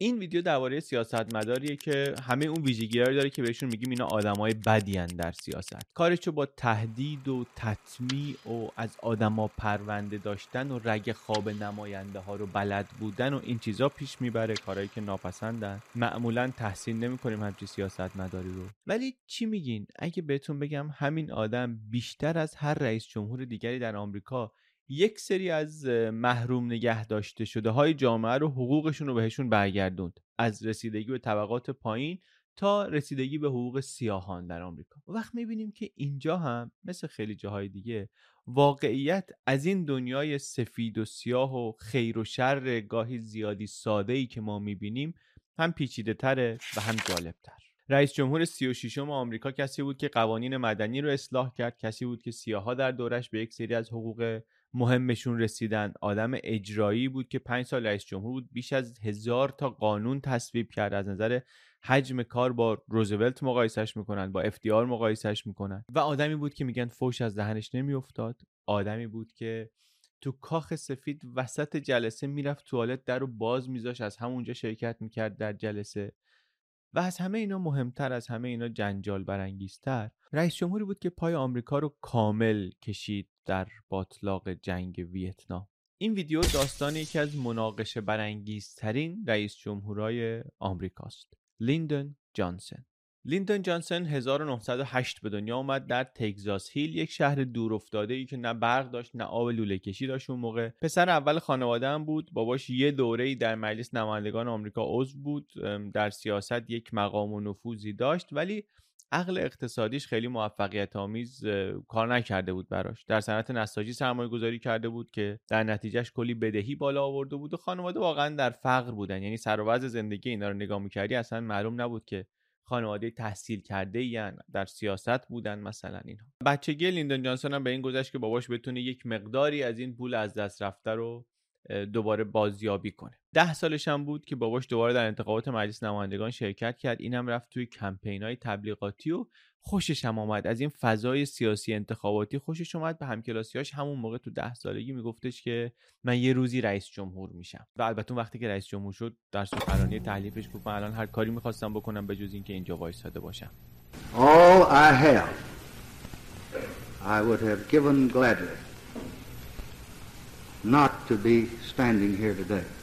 این ویدیو درباره سیاستمداریه که همه اون ویژگی داره که بهشون میگیم اینا آدمای بدی در سیاست. کارشو با تهدید و تطمیع و از آدما پرونده داشتن و رگ خواب نماینده ها رو بلد بودن و این چیزا پیش می‌بره کارهایی که ناپسندن. معمولا تحسین نمی‌کنیم همچی سیاستمداری رو. ولی چی میگین؟ اگه بهتون بگم همین آدم بیشتر از هر رئیس جمهور دیگری در آمریکا یک سری از محروم نگه داشته شده های جامعه رو حقوقشون رو بهشون برگردوند. از رسیدگی به طبقات پایین تا رسیدگی به حقوق سیاهان در آمریکا. وقت می‌بینیم که اینجا هم مثل خیلی جاهای دیگه واقعیت از این دنیای سفید و سیاه و خیر و شر گاهی زیادی ساده ای که ما می‌بینیم هم پیچیده تره و هم جالب تر رئیس جمهور 36 آمریکا کسی بود که قوانین مدنی رو اصلاح کرد کسی بود که سیاها در دورش به یک سری از حقوق مهمشون رسیدن. آدم اجرایی بود که پنج سال رئیس جمهور بود بیش از هزار تا قانون تصویب کرد. از نظر حجم کار با روزولت مقایسش می‌کنن با افتیار مقایسش می‌کنن. و آدمی بود که میگن فوش از دهنش نمیافتاد. آدمی بود که تو کاخ سفید وسط جلسه می‌رفت توالت در رو باز میذاش از همونجا شرکت می‌کرد در جلسه. و از همه اینا مهمتر از همه اینا جنجال برانگیزتر رئیس جمهوری بود که پای آمریکا رو کامل کشید در باطلاق جنگ ویتنام. این ویدیو داستان یکی از مناقشه برانگیزترین رئیس جمهورای آمریکاست لیندن جانسن. لیندن جانسن 1908 به دنیا آمد در تگزاس هیل یک شهر دور افتاده ای که نه برق داشت نه آب لوله کشی داشت اون موقع. پسر اول خانواده هم بود. باباش یه دوره ای در مجلس نمایندگان آمریکا عضو بود در سیاست یک مقام و نفوذی داشت ولی عقل اقتصادیش خیلی موفقیت آمیز کار نکرده بود براش. در صنعت نساجی سرمایه گذاری کرده بود که در نتیجهش کلی بدهی بالا آورده بود و خانواده واقعا در فقر بودن. یعنی سر زندگی اینا رو نگاه می‌کردی اصلا معلوم نبود که خانواده تحصیل کرده یعنی در سیاست بودن مثلا اینها. بچگی لیندن جانسون هم به این گذشت که باباش بتونه یک مقداری از این پول از دست رفته رو دوباره بازیابی کنه. ده سالش هم بود که باباش دوباره در انتخابات مجلس نمایندگان شرکت کرد. اینم رفت توی کمپین های تبلیغاتی و خوشش هم آمد. از این فضای سیاسی انتخاباتی خوشش اومد. به همکلاسیاش همون موقع تو ده سالگی میگفتش که من یه روزی رئیس جمهور میشم. و البته وقتی که رئیس جمهور شد در سخنرانی تحلیفش گفت الان هر کاری می‌خواستم بکنم به جز اینکه اینجا وایساده باشم. All I have I would have given gladly not to be standing here today.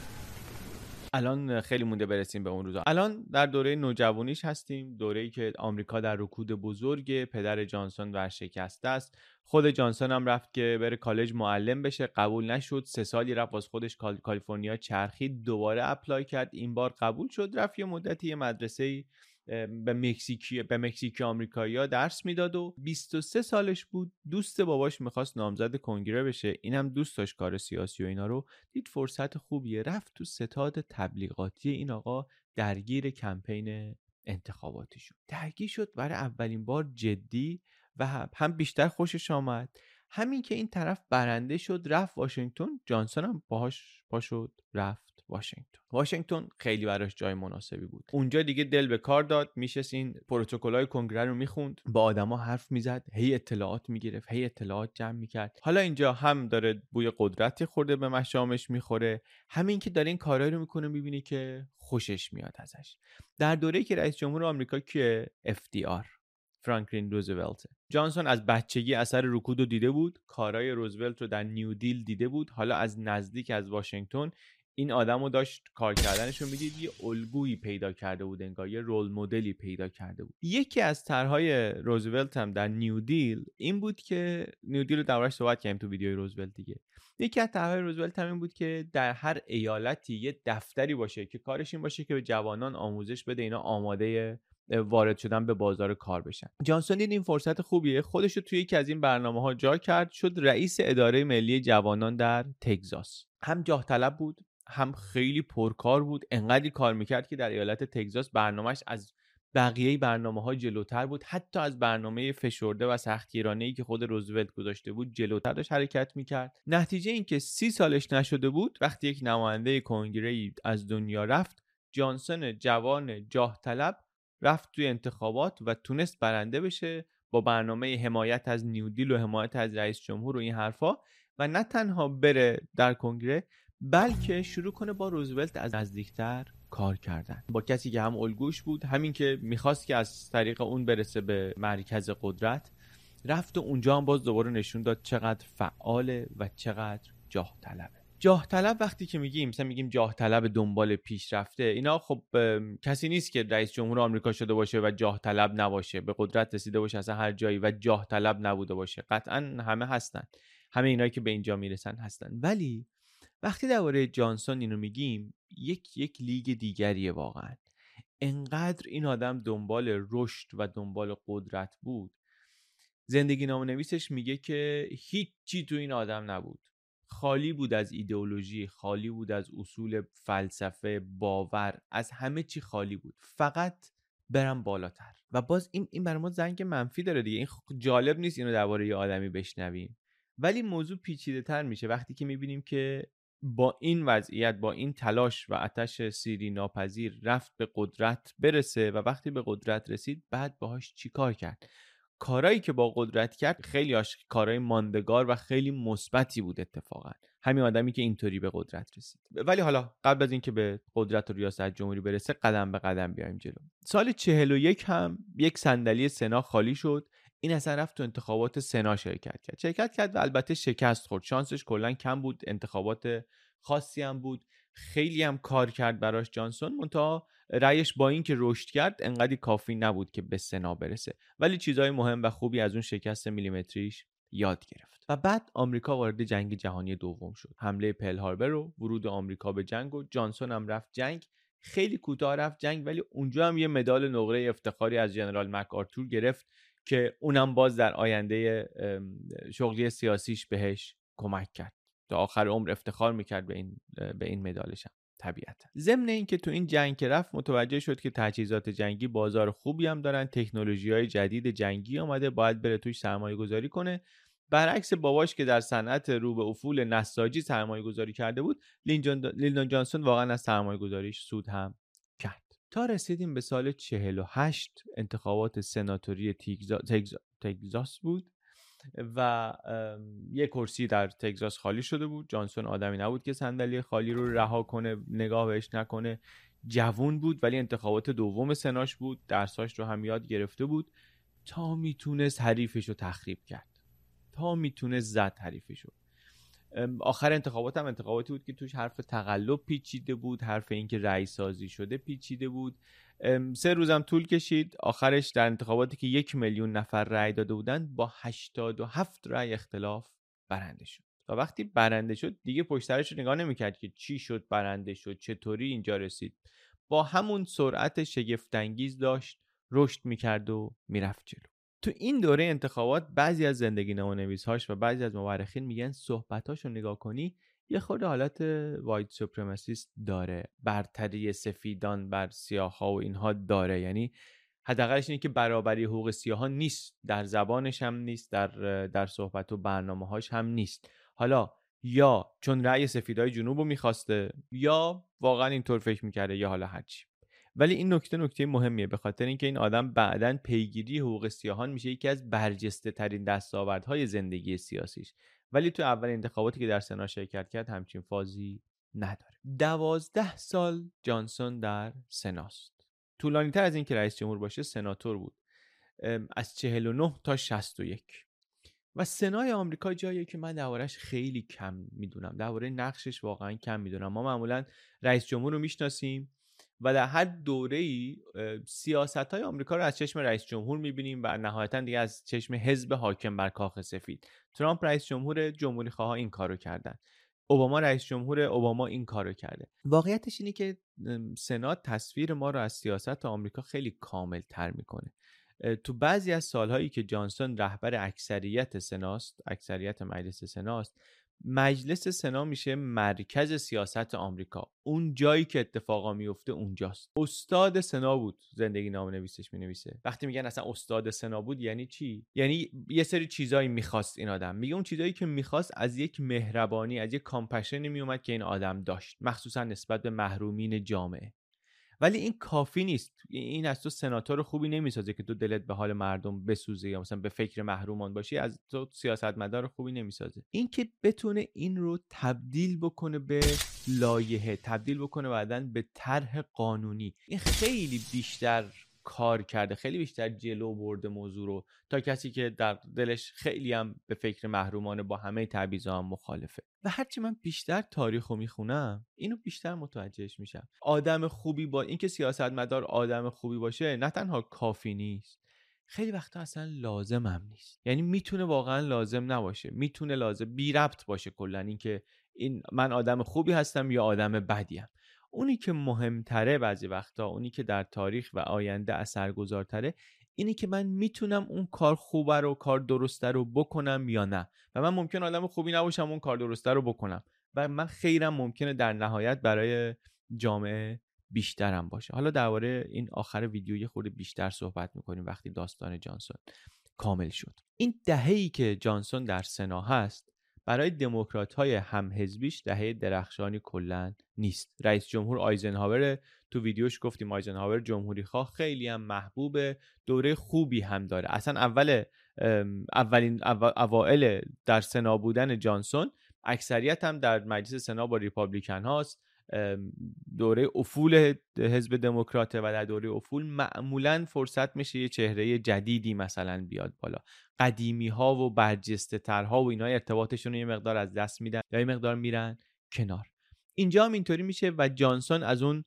الان خیلی مونده برسیم به اون روزا. الان در دوره نوجوانیش هستیم دوره ای که آمریکا در رکود بزرگ پدر جانسون ورشکسته است. خود جانسون هم رفت که بره کالج معلم بشه. قبول نشد. سه سالی رفت باز خودش کالیفرنیا چرخید دوباره اپلای کرد. این بار قبول شد رفت یه مدتی یه مدرسه به مکزیکی به مکزیکی آمریکایی‌ها درس می‌داد و 23 سالش بود دوست باباش می‌خواست نامزد کنگره بشه. اینم دوست داشت کار سیاسی و اینا رو. دید فرصت خوبیه. رفت تو ستاد تبلیغاتی این آقا درگیر کمپین انتخاباتی شد درگیر شد. برای اولین بار جدی و هم بیشتر خوشش آمد. همین که این طرف برنده شد رفت واشنگتن. جانسون هم باهاش پاشد رفت. واشنگتن. واشنگتن خیلی براش جای مناسبی بود. اونجا دیگه دل به کار داد میشست این پروتکل‌های کنگره رو می‌خوند با آدما حرف می‌زد هی اطلاعات می‌گرفت هی اطلاعات جمع می‌کرد. حالا اینجا هم داره بوی قدرتی خورده به مشامش می‌خوره. همین که داره این کارهایی رو می‌کنه می‌بینی که خوشش میاد ازش. در دوره‌ای که رئیس جمهور آمریکا که FDR فرانکلین روزولت. جانسون از بچگی اثر رکود رو دیده بود. کارهای روزولت رو در New Deal دیده بود. حالا از نزدیک از واشنگتن این آدم رو داشت کار کردنش رو می‌دید یه الگویی پیدا کرده بود انگار یه role model ی پیدا کرده بود. یکی از طرحهای روزولت هم در New Deal این بود که New Deal رو دربارش صحبت کردیم تو ویدیوی روزولت دیگه. یکی از طرحهای روزولت هم این بود که در هر ایالتی یه دفتری باشه که کارش این باشه که به جوانان آموزش بده اینا آماده وارد شدن به بازار کار بشن. جانسون دید این فرصت خوبیه خودش رو توی یکی از این برنامه ها جا کرد شد رئیس اداره ملی جوانان در تگزاس. هم جاه طلب بود هم خیلی پرکار بود. انقدری کار می‌کرد که در ایالت تگزاس برنامهش از بقیه برنامه ها جلوتر بود. حتی از برنامه فشرده و سختگیرانه ای که خود روزولت گذاشته بود جلوتر داشت حرکت می‌کرد. نتیجه اینکه سی سالش نشده بود وقتی یک نماینده کنگره از دنیا رفت جانسون جوان جاه طلب رفت توی انتخابات و تونست برنده بشه با برنامه حمایت از نیودیل و حمایت از رئیس جمهور و این حرفا و نه تنها بره در کنگره بلکه شروع کنه با روزولت از نزدیکتر کار کردن. با کسی که هم الگوش بود همین که می‌خواست که از طریق اون برسه به مرکز قدرت رفت و اونجا هم باز دوباره نشون داد چقدر فعاله و چقدر جاه طلبه جاه طلب وقتی که میگیم مثلا میگیم جاه طلب دنبال پیشرفته اینا خب کسی نیست که رئیس جمهور آمریکا شده باشه و جاه طلب نباشه به قدرت رسیده باشه اصلا هر جایی و جاه طلب نبوده باشه. قطعا همه هستن. همه اینایی که به اینجا می‌رسن هستن. ولی وقتی درباره جانسون اینو میگیم یک یک لیگ دیگریه واقعا. انقدر این آدم دنبال رشد و دنبال قدرت بود. زندگی نام نویسش میگه که هیچی تو این آدم نبود. خالی بود از ایدئولوژی خالی بود از اصول فلسفه باور از همه چی خالی بود. فقط برم بالاتر. و باز این این برای ما زنگ منفی داره دیگه. این جالب نیست اینو درباره یه آدمی بشنویم. ولی موضوع پیچیده تر میشه. وقتی که می‌بینیم که با این وضعیت با این تلاش و آتش سیری ناپذیر رفت به قدرت برسه و وقتی به قدرت رسید بعد باهاش چیکار کرد؟ کارایی که با قدرت کرد خیلی آش... کارهای ماندگار و خیلی مثبتی بود اتفاقا. همین آدمی که اینطوری به قدرت رسید. ولی حالا قبل از اینکه به قدرت و ریاست جمهوری برسه قدم به قدم بیایم جلو. سال 41 هم یک صندلی سنا خالی شد. این اصلا رفت تو انتخابات سنا شرکت کرد. شرکت کرد و البته شکست خورد. شانسش کلا کم بود انتخابات خاصی هم بود. خیلی هم کار کرد براش جانسون. منتها رأیش با اینکه رشد کرد انقدی کافی نبود که به سنا برسه. ولی چیزهای مهم و خوبی از اون شکست میلیمتریش یاد گرفت. و بعد آمریکا وارد جنگ جهانی دوم شد. حمله پل هاربر و ورود آمریکا به جنگ و جانسون هم رفت جنگ. خیلی کوتاه رفت جنگ ولی اونجا هم یه مدال نقره افتخاری از جنرال مک آرتور گرفت. که اونم باز در آینده شغلی سیاسیش بهش کمک کرد. تا آخر عمر افتخار می‌کرد به این به این مدالش هم طبیعتا. ضمن اینکه تو این جنگ که رفت متوجه شد که تجهیزات جنگی بازار خوبی هم دارن تکنولوژی های جدید جنگی آمده باید بره توش سرمایه گذاری کنه. برعکس باباش که در صنعت رو به افول نساجی سرمایه گذاری کرده بود لیندون جانسون واقعا از سرمایه گذاریش سود هم تا رسیدیم به سال 48 انتخابات سناتوری تگزاس بود و یه کرسی در تگزاس خالی شده بود. جانسون آدمی نبود که صندلی خالی رو رها کنه نگاه بهش نکنه. جوون بود ولی انتخابات دوم سناش بود. درساش رو هم یاد گرفته بود. تا می‌تونست حریفش رو تخریب کرد. تا می‌تونست زد حریفش رو. آخر انتخابات هم انتخاباتی بود که توش حرف تقلب پیچیده بود حرف اینکه رئیس سازی شده پیچیده بود. سه روزم طول کشید. آخرش در انتخاباتی که یک میلیون نفر رأی داده بودند با 87 رأی اختلاف برنده شد. و وقتی برنده شد دیگه پشترش رو نگاه نمی‌کرد که چی شد برنده شد چطوری اینجا رسید. با همون سرعت شگفتانگیز داشت رشد می‌کرد و می‌رفت جلو. تو این دوره انتخابات بعضی از زندگی نویسهاش و بعضی از مورخین میگن صحبتاش رو نگاه کنی یه خود حالت وایت سوپرماسیست داره. برتری سفیدان بر سیاه ها و اینها داره. یعنی حداقلش اینه که برابری حقوق سیاه نیست. در زبانش هم نیست در در صحبت و برنامه هاش هم نیست. حالا یا چون رأی سفیدای جنوب رو می‌خواسته یا واقعا اینطور فکر می‌کرده یا حالا هرچی. ولی این نکته نکته مهمیه. به خاطر اینکه این آدم بعدا پیگیری حقوق سیاهان میشه یکی از برجسته ترین دستاوردهای زندگی سیاسیش. ولی تو اول انتخاباتی که در سنا شرکت کرد همچین فازی نداره. دوازده سال جانسون در سناست. طولانی تر از اینکه رئیس جمهور باشه سناتور بود. از 49 تا 61 و سنای آمریکا جاییه که من دربارهش خیلی کم می‌دونم. درباره نقشش واقعا کم می‌دونم. ما معمولا رئیس جمهور رو می‌شناسیم. و در هر دوره ای سیاست های آمریکا رو از چشم رئیس جمهور می‌بینیم و نهایتا دیگه از چشم حزب حاکم بر کاخ سفید. ترامپ رئیس جمهور جمهوری خواه این کارو کردن. اوباما رئیس جمهور اوباما این کارو کرده. واقعیتش اینه که سنات تصویر ما رو از سیاست آمریکا خیلی کامل تر می‌کنه تو بعضی از سالهایی که جانسون رهبر اکثریت سناست اکثریت مجلس سناست مجلس سنا میشه مرکز سیاست آمریکا. اون جایی که اتفاقا میفته اونجاست. استاد سنا بود زندگی نام نویسش می نویسه وقتی میگن اصلا استاد سنا بود یعنی چی؟ یعنی یه سری چیزایی می‌خواست این آدم. میگه اون چیزایی که می‌خواست از یک مهربانی از یک compassion ی میومد که این آدم داشت. مخصوصا نسبت به محرومین جامعه. ولی این کافی نیست. این از تو سناتور خوبی نمی‌سازه که تو دلت به حال مردم بسوزه یا مثلا به فکر محرومان باشی از تو سیاستمدار خوبی نمی‌سازه. این که بتونه این رو تبدیل بکنه به لایحه تبدیل بکنه بعدا به طرح قانونی این خیلی بیشتر کار کرده خیلی بیشتر جلو برده موضوع رو تا کسی که در دلش خیلی هم به فکر محرومانه با همه تعویضا هم مخالفه. و هرچی من بیشتر تاریخ رو می‌خونم اینو بیشتر متوجهش میشم. آدم خوبی با اینکه سیاستمدار آدم خوبی باشه نه تنها کافی نیست خیلی وقتا اصلا لازم هم نیست. یعنی می‌تونه واقعا لازم نباشه. می‌تونه لازم بی ربط باشه کلا اینکه این من آدم خوبی هستم یا آدم بدیم. اونی که مهمتره بعضی وقتا اونی که در تاریخ و آینده اثرگذارتره اینی که من می‌تونم اون کار خوبه رو کار درسته رو بکنم یا نه. و من ممکن آدم خوبی نباشم اون کار درسته رو بکنم. و من خیرم ممکنه در نهایت برای جامعه بیشترم باشه. حالا درباره این آخر ویدیو یه خورده بیشتر صحبت می‌کنیم وقتی داستان جانسون کامل شد. این دهه‌ای که جانسون در سنا هست برای دموکرات های همحزبیش دهه درخشانی کلا نیست. رئیس جمهور آیزنهاور تو ویدیوش گفتیم آیزنهاور جمهوری خواه خیلی هم محبوب دوره خوبی هم داره. اصلا اول اولین اوائل در سنا بودن جانسون اکثریت هم در مجلس سنا با ریپابلیکن هاست. دوره افول حزب دموکراته و در دوره افول معمولا فرصت میشه یه چهره جدیدی مثلا بیاد بالا. قدیمی ها و برجسته ترها و اینا ارتباطشون رو یه مقدار از دست میدن یا یه مقدار میرن کنار. اینجا هم اینطوری میشه و جانسون از اون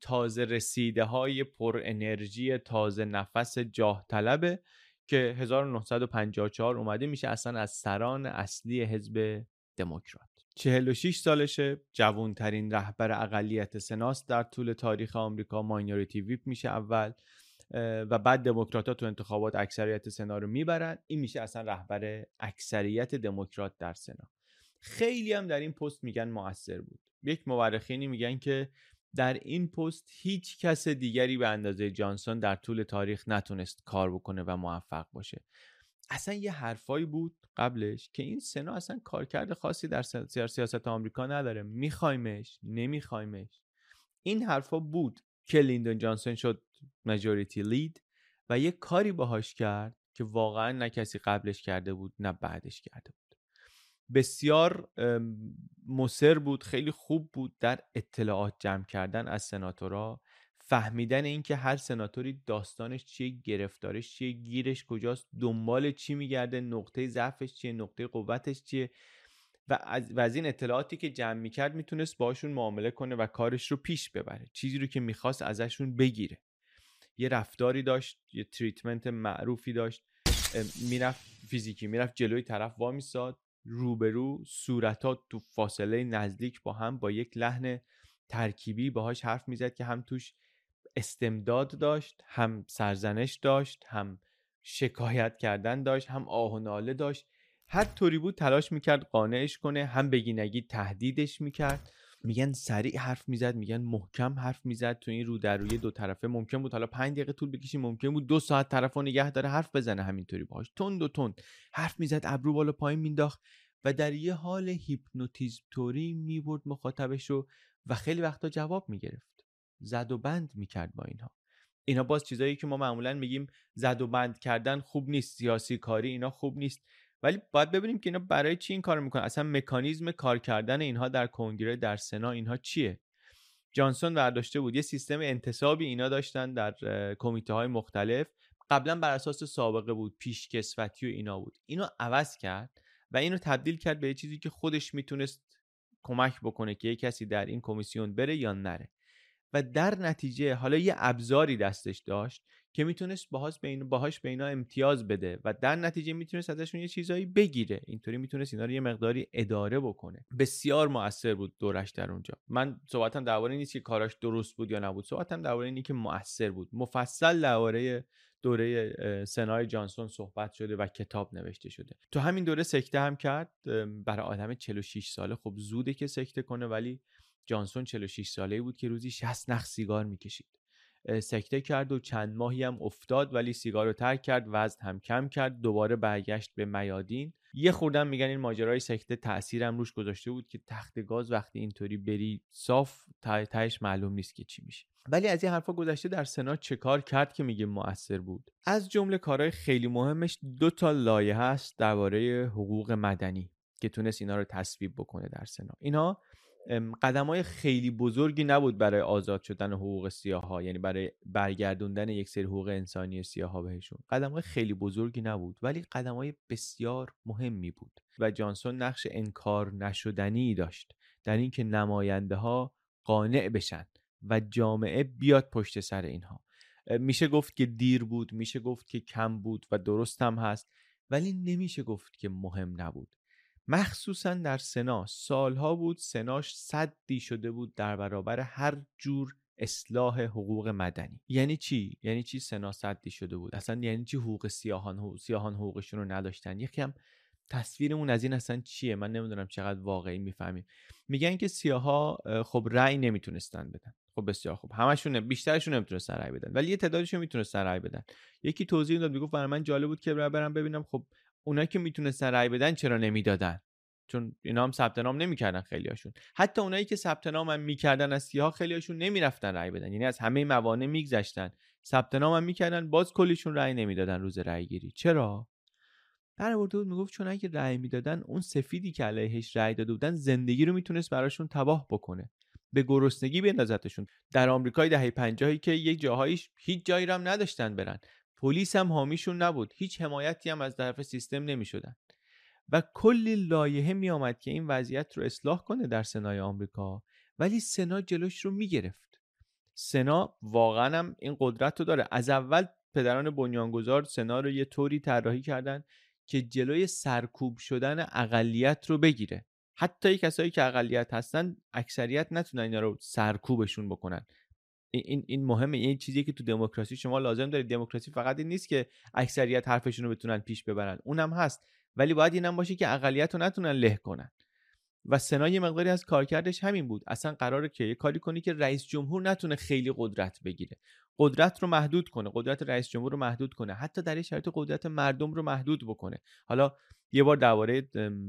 تازه رسیده های پر انرژی تازه نفس جاه طلبه که 1954 اومده میشه اصلا از سران اصلی حزب دموکرات. 46 سالشه. جوانترین رهبر اقلیت سناست در طول تاریخ آمریکا ماینوریتی ویپ میشه اول و بعد دموکرات تو انتخابات اکثریت سنا رو می‌برن. این میشه اصلا رهبر اکثریت دموکرات در سنا. خیلی هم در این پست میگن موثر بود. یک مورخینی میگن که در این پست هیچ کس دیگری به اندازه جانسون در طول تاریخ نتونست کار بکنه و موفق باشه. اصلا یه حرفایی بود قبلش که این سنا اصلا کارکرد خاصی در سیاست آمریکا نداره. میخوایمش نمیخوایمش. این حرفا بود که لیندون جانسون شد مجوریتی لید و یه کاری باهاش کرد که واقعا نه کسی قبلش کرده بود نه بعدش کرده بود. بسیار مصر بود خیلی خوب بود در اطلاعات جمع کردن از سناتورا. فهمیدن اینکه هر سناتوری داستانش چیه گرفتارش چیه گیرش کجاست دنبال چی میگرده نقطه ضعفش چیه نقطه قوتش چیه؟ و از, و از این اطلاعاتی که جمع می‌کرد می‌تونست باشون معامله کنه و کارش رو پیش ببره. چیزی رو که می‌خواست ازشون بگیره. یه رفتاری داشت یه تریتمنت معروفی داشت. می‌رفت فیزیکی می‌رفت جلوی طرف وامیستاد روبرو صورتات تو فاصله نزدیک با هم با یک لحن ترکیبی باهاش حرف می‌زد که هم توش استمداد داشت هم سرزنش داشت هم شکایت کردن داشت هم آه و ناله داشت. هر طوری بود تلاش می‌کرد قانعش کنه هم بگی تهدیدش می‌کرد. میگن سریع حرف می‌زد میگن محکم حرف می‌زد. تو این رو در روی دو طرفه ممکن بود حالا پنج دقیقه طول بکشی ممکن بود دو ساعت طرف نگه داره حرف بزنه همینطوری باهاش. تند و تند. حرف می‌زد ابرو بالا پایین مینداخت و در یه حال هیپنوتیزم طوری می‌برد مخاطبش رو و خیلی وقتا جواب می‌گرفت. زد و بند می‌کرد با اینها. اینا باز چیزایی که ما معمولا میگیم زد و بند کردن خوب نیست سیاسی کاری اینا خوب نیست. ولی باید ببینیم که اینا برای چی این کار می‌کنن؟ اصلا مکانیزم کار کردن اینها در کنگره در سنا اینها چیه؟ جانسون برداشته بود. یه سیستم انتصابی اینا داشتن در کمیته های مختلف. قبلا بر اساس سابقه بود پیشکسوتی و اینا بود. اینو عوض کرد و اینو تبدیل کرد به چیزی که خودش می‌تونست کمک بکنه که یه کسی در این کمیسیون بره یا نره. و در نتیجه حالا یه ابزاری دستش داشت که می‌تونست باهاش به باهاش به اینا امتیاز بده و در نتیجه می‌تونست ازشون یه چیزایی بگیره. اینطوری می‌تونست اینا رو یه مقداری اداره بکنه. بسیار موثر بود دورش در اونجا. من صحبتم درباره نیست که کاراش درست بود یا نبود. صحبتم درباره اینی که موثر بود. مفصل درباره دوره سنای جانسون صحبت شده و کتاب نوشته شده. تو همین دوره سکته هم کرد. برای آدم 46 ساله. خب زوده که سکته کنه ولی جانسون 46 ساله بود که روزی 60 نخ سیگار می‌کشید. سکته کرد و چند ماهی هم افتاد ولی سیگار رو ترک کرد وزن هم کم کرد دوباره برگشت به میادین. یه خوردن میگن این ماجرای سکته تاثیرم روش گذاشته بود که تخت گاز وقتی اینطوری بری صاف تهش معلوم نیست که چی میشه. ولی از این حرفا گذشته در سنا چه کار کرد که میگه موثر بود؟ از جمله کارهای خیلی مهمش دو تا لایه هست درباره حقوق مدنی که تونست اینا رو تصویب بکنه در سنا. اینا قدم های خیلی بزرگی نبود برای آزاد شدن حقوق سیاه ها یعنی برای برگردوندن یک سری حقوق انسانی سیاه ها بهشون. قدم های خیلی بزرگی نبود ولی قدم های بسیار مهمی بود و جانسون نقش انکار نشدنی داشت در اینکه نماینده ها قانع بشن و جامعه بیاد پشت سر اینها. میشه گفت که دیر بود میشه گفت که کم بود و درست هم هست ولی نمیشه گفت که مهم نبود. مخصوصا در سنا. سالها بود سناش صدی شده بود در برابر هر جور اصلاح حقوق مدنی. یعنی چی؟ یعنی چی سنا صدی شده بود؟ اصلا یعنی چی حقوق سیاهان سیاهان حقوقشون رو نداشتن؟ یکی هم تصویرمون از این اصلا چیه؟ من نمی‌دونم چقدر واقعی می‌فهمیم. میگن که سیاها خب رأی نمی‌تونستن بدن. خب بسیار خوب. همشون بیشترشون نمی‌تونستن رأی بدن. ولی یه تعدادشون می‌تونستن رأی بدن. یکی توضیح داد می‌گفت برای من جالب بود که برم ببینم. خب اونایی که می‌تونستن رأی بدن چرا نمی‌دادن؟ چون اینا هم ثبت نام نمی‌کردن خیلیاشون حتی اونایی که ثبت نام هم می‌کردن از سیاه خیلیاشون نمی‌رفتن رأی بدن. یعنی از همه موانع میگذشتن. ثبت نام هم می‌کردن باز کلیشون رأی نمی‌دادن روز رأی گیری چرا؟ در بود می‌گفت چون اگه رأی می‌دادن اون سفیدی که علیهش رأی داده بودن زندگی رو می‌تونست براشون تباه بکنه. به گرسنگی بندازتشون. در آمریکای دهه پنجاهی که یک جاهایش هیچ جایی رو هم نداشتن برن. پلیس هم حامیشون نبود. هیچ حمایتی هم از طرف سیستم نمی‌شدن. و کلی لایحه می آمد که این وضعیت رو اصلاح کنه در سنای آمریکا. ولی سنا جلوش رو می‌گرفت. سنا واقعا هم این قدرت رو داره. از اول پدران بنیانگذار سنا رو یه طوری طراحی کردن که جلوی سرکوب شدن اقلیت رو بگیره. حتی کسایی که اقلیت هستن اکثریت نتونن اینا رو سرکوبشون بکنن. این این مهمه این چیزی که تو دموکراسی شما لازم دارید. دموکراسی فقط این نیست که اکثریت حرفشون رو بتونن پیش ببرن. اونم هست. ولی باید اینم باشه که اقلیت رو نتونن له کنن. و سنا یه مقداری از کارکردش همین بود. اصلا قراره که یه کاری کنی که رئیس جمهور نتونه خیلی قدرت بگیره. قدرت رو محدود کنه قدرت رئیس جمهور رو محدود کنه حتی در شرایط قدرت مردم رو محدود بکنه. حالا یه بار درباره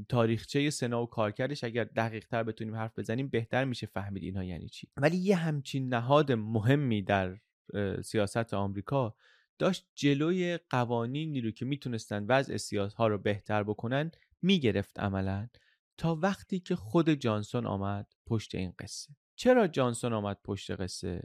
تاریخچه سنا و کارکردش اگر دقیق تر بتونیم حرف بزنیم بهتر میشه فهمید اینها یعنی چی. ولی یه همچین نهاد مهمی در سیاست آمریکا داشت جلوی قوانینی رو که می‌تونستن وضع سیاست ها رو بهتر بکنن می‌گرفت عملا. تا وقتی که خود جانسون آمد پشت این قصه. چرا جانسون آمد پشت قصه؟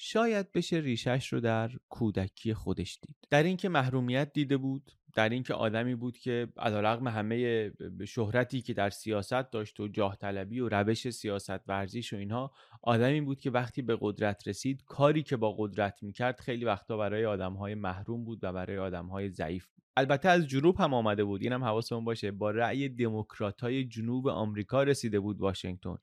شاید بشه ریشش رو در کودکی خودش دید. در اینکه محرومیت دیده بود در اینکه آدمی بود که علیرغم همه شهرتی که در سیاست داشت و جاه طلبی و روش سیاست ورزیش و اینها آدمی بود که وقتی به قدرت رسید کاری که با قدرت می‌کرد خیلی وقتا برای آدمهای محروم بود و برای آدمهای ضعیف البته از جنوب هم آمده بود. اینم حواسمون باشه. با رأی دموکراتای جنوب آمریکا رسیده بود واشنگتن.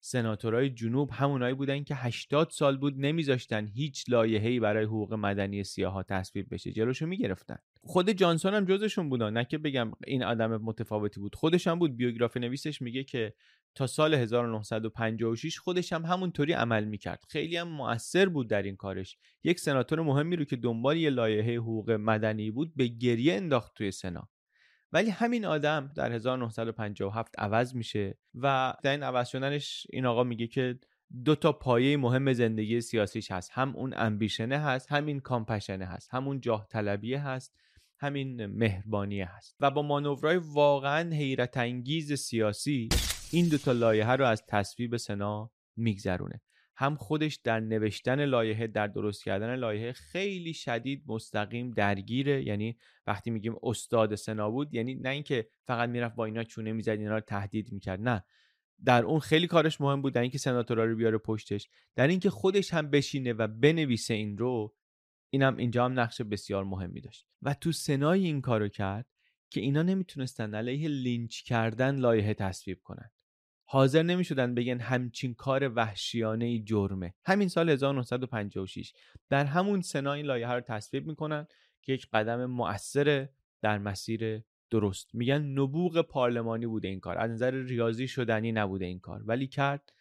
سناتورای جنوب همونایی بودن که 80 سال بود نمیذاشتن هیچ لایحه‌ای برای حقوق مدنی سیاها تصویب بشه جلوشو می‌گرفتن. خود جانسون هم جزشون بودن نه که بگم این آدم متفاوتی بود. خودش هم بود بیوگرافی نویسش میگه که تا سال 1956 خودش هم همونطوری عمل می‌کرد. خیلی هم مؤثر بود در این کارش. یک سناتور مهمی رو که دنبال یه لایحه حقوق مدنی بود به گریه انداخت توی سنا. ولی همین آدم در 1957 عوض میشه و در این عوض شدنش این آقا میگه که دو تا پایه مهم زندگی سیاسیش هست. هم اون امبیشنه هست همین کامپشنه هست. همون جاه طلبیه هست همین مهربانیه هست. و با مانورهای واقعا حیرت انگیز سیاسی این دو تا لایحه رو از تصویب سنا میگذرونه. هم خودش در نوشتن لایحه در درست کردن لایحه خیلی شدید مستقیم درگیره. یعنی وقتی میگیم استاد سنا بود یعنی نه اینکه فقط می‌رفت با اینا چونه می‌زد اینا رو تهدید می‌کرد. نه. در اون خیلی کارش مهم بود در اینکه سناتورا رو بیاره پشتش. در اینکه خودش هم بشینه و بنویسه این رو اینم اینجا هم نقش بسیار مهمی داشت. و تو سنای این کارو کرد که اینا نمی‌تونستن علیه لینچ کردن لایحه تصویب کنن. حاضر نمی‌شدن بگن همچین کار وحشیانه ای جرمه. همین سال 1956 در همون سنا این لایحه رو تصویب می‌کنن که یک قدم مؤثر در مسیر درست. میگن نبوغ پارلمانی بوده این کار. از نظر ریاضی شدنی نبوده این کار. ولی کرد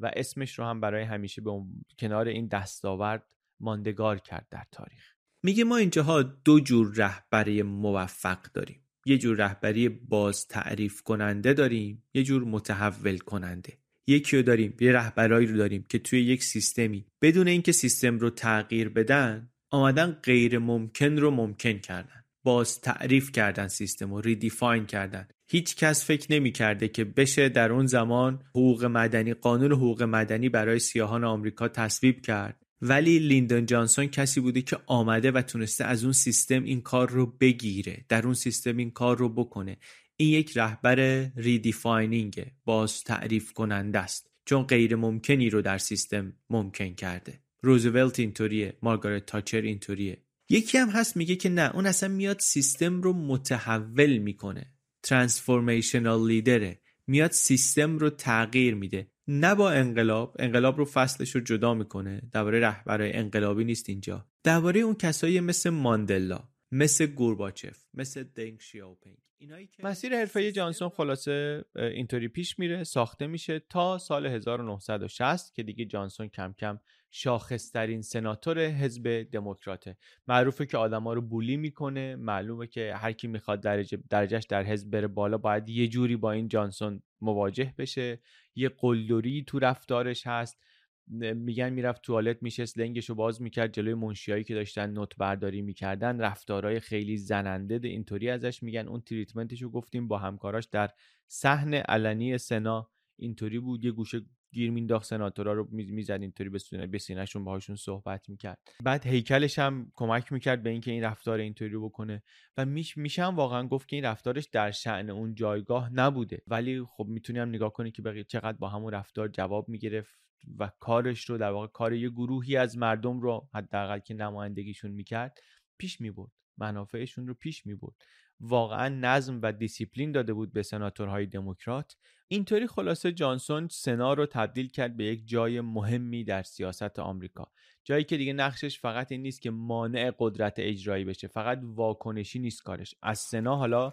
و اسمش رو هم برای همیشه به کنار این دستاورد ماندگار کرد در تاریخ. میگه ما اینجاها دو جور رهبری موفق داریم. یه جور رهبری باز تعریف کننده داریم یه جور متحول کننده. یکی رو داریم یه رهبرایی رو داریم که توی یک سیستمی بدون اینکه سیستم رو تغییر بدن آمدن غیر ممکن رو ممکن کردن. باز تعریف کردن سیستم رو ریدیفاین کردن. هیچ کس فکر نمی کرده که بشه در اون زمان حقوق مدنی قانون حقوق مدنی برای سیاهان آمریکا تصویب کرد. ولی لیندون جانسون کسی بوده که آمده و تونسته از اون سیستم این کار رو بگیره. در اون سیستم این کار رو بکنه. این یک رهبر redefining باز تعریف کننده است. چون غیر ممکنی رو در سیستم ممکن کرده. روزولت اینطوریه مارگارت تاچر اینطوریه. یکی هم هست میگه که نه اون اصلا میاد سیستم رو متحول می‌کنه. transformational leader ه. میاد سیستم رو تغییر میده. نه با انقلاب انقلاب رو فصلش رو جدا می‌کنه. درباره رهبرای انقلابی نیست اینجا. درباره اون کسایی مثل ماندلا مثل گورباچف مثل دنگ شیاوپینگ مسیر حرفه جانسون خلاصه اینطوری پیش میره ساخته میشه تا سال 1960 که دیگه جانسون کم کم شاخصترین سناتور حزب دموکراته. معروفه که آدما رو بولی می‌کنه معلومه که هر کی می‌خواد درجه درجهش در حزب بره بالا باید یه جوری با این جانسون مواجه بشه. یه قلدری تو رفتارش هست. میگن می‌رفت توالت میشست لنگش رو باز می‌کرد جلوی منشیایی که داشتن نوت برداری می‌کردن رفتارهای خیلی زننده اینطوری ازش میگن. اون تریتمنتش رو گفتیم با همکاراش در صحن علنی سنا اینطوری بود. یه گوشه گیر مینداخت سناتورا رو می‌زد اینطوری به سینه به سینهشون باهاشون صحبت می‌کرد. بعد هیکلش هم کمک می‌کرد به اینکه این رفتار اینطوری رو بکنه و میش میشم واقعا گفت که این رفتارش در شعن اون جایگاه نبوده. ولی خب می‌تونیم نگاه کنی که بقیه چقدر با همون رفتار جواب می‌گرفت و کارش رو در واقع کار یه گروهی از مردم رو حداقل که نمایندگیشون می‌کرد پیش می‌برد. منافعشون رو پیش می‌برد. واقعا نظم و دیسیپلین داده بود به سناتورهای دموکرات. اینطوری خلاصه جانسون سنا رو تبدیل کرد به یک جای مهمی در سیاست آمریکا. جایی که دیگه نقشش فقط این نیست که مانع قدرت اجرایی بشه فقط واکنشی نیست کارش. از سنا حالا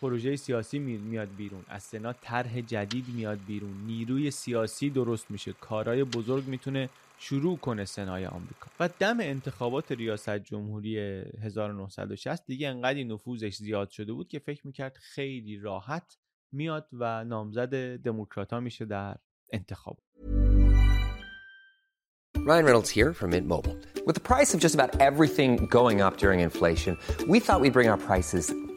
پروژه سیاسی میاد بیرون. از سنا طرح جدید میاد بیرون. نیروی سیاسی درست میشه. کارهای بزرگ می‌تونه شروع کنه سنای آمریکا و دم انتخابات ریاست جمهوری 1960 دیگه انقدر نفوذش زیاد شده بود که فکر می‌کرد خیلی راحت میاد و نامزد دموکرات میشه در انتخاب Ryan Reynolds here from Mint Mobile. With the price of just about everything going up during inflation, we thought we'd bring our prices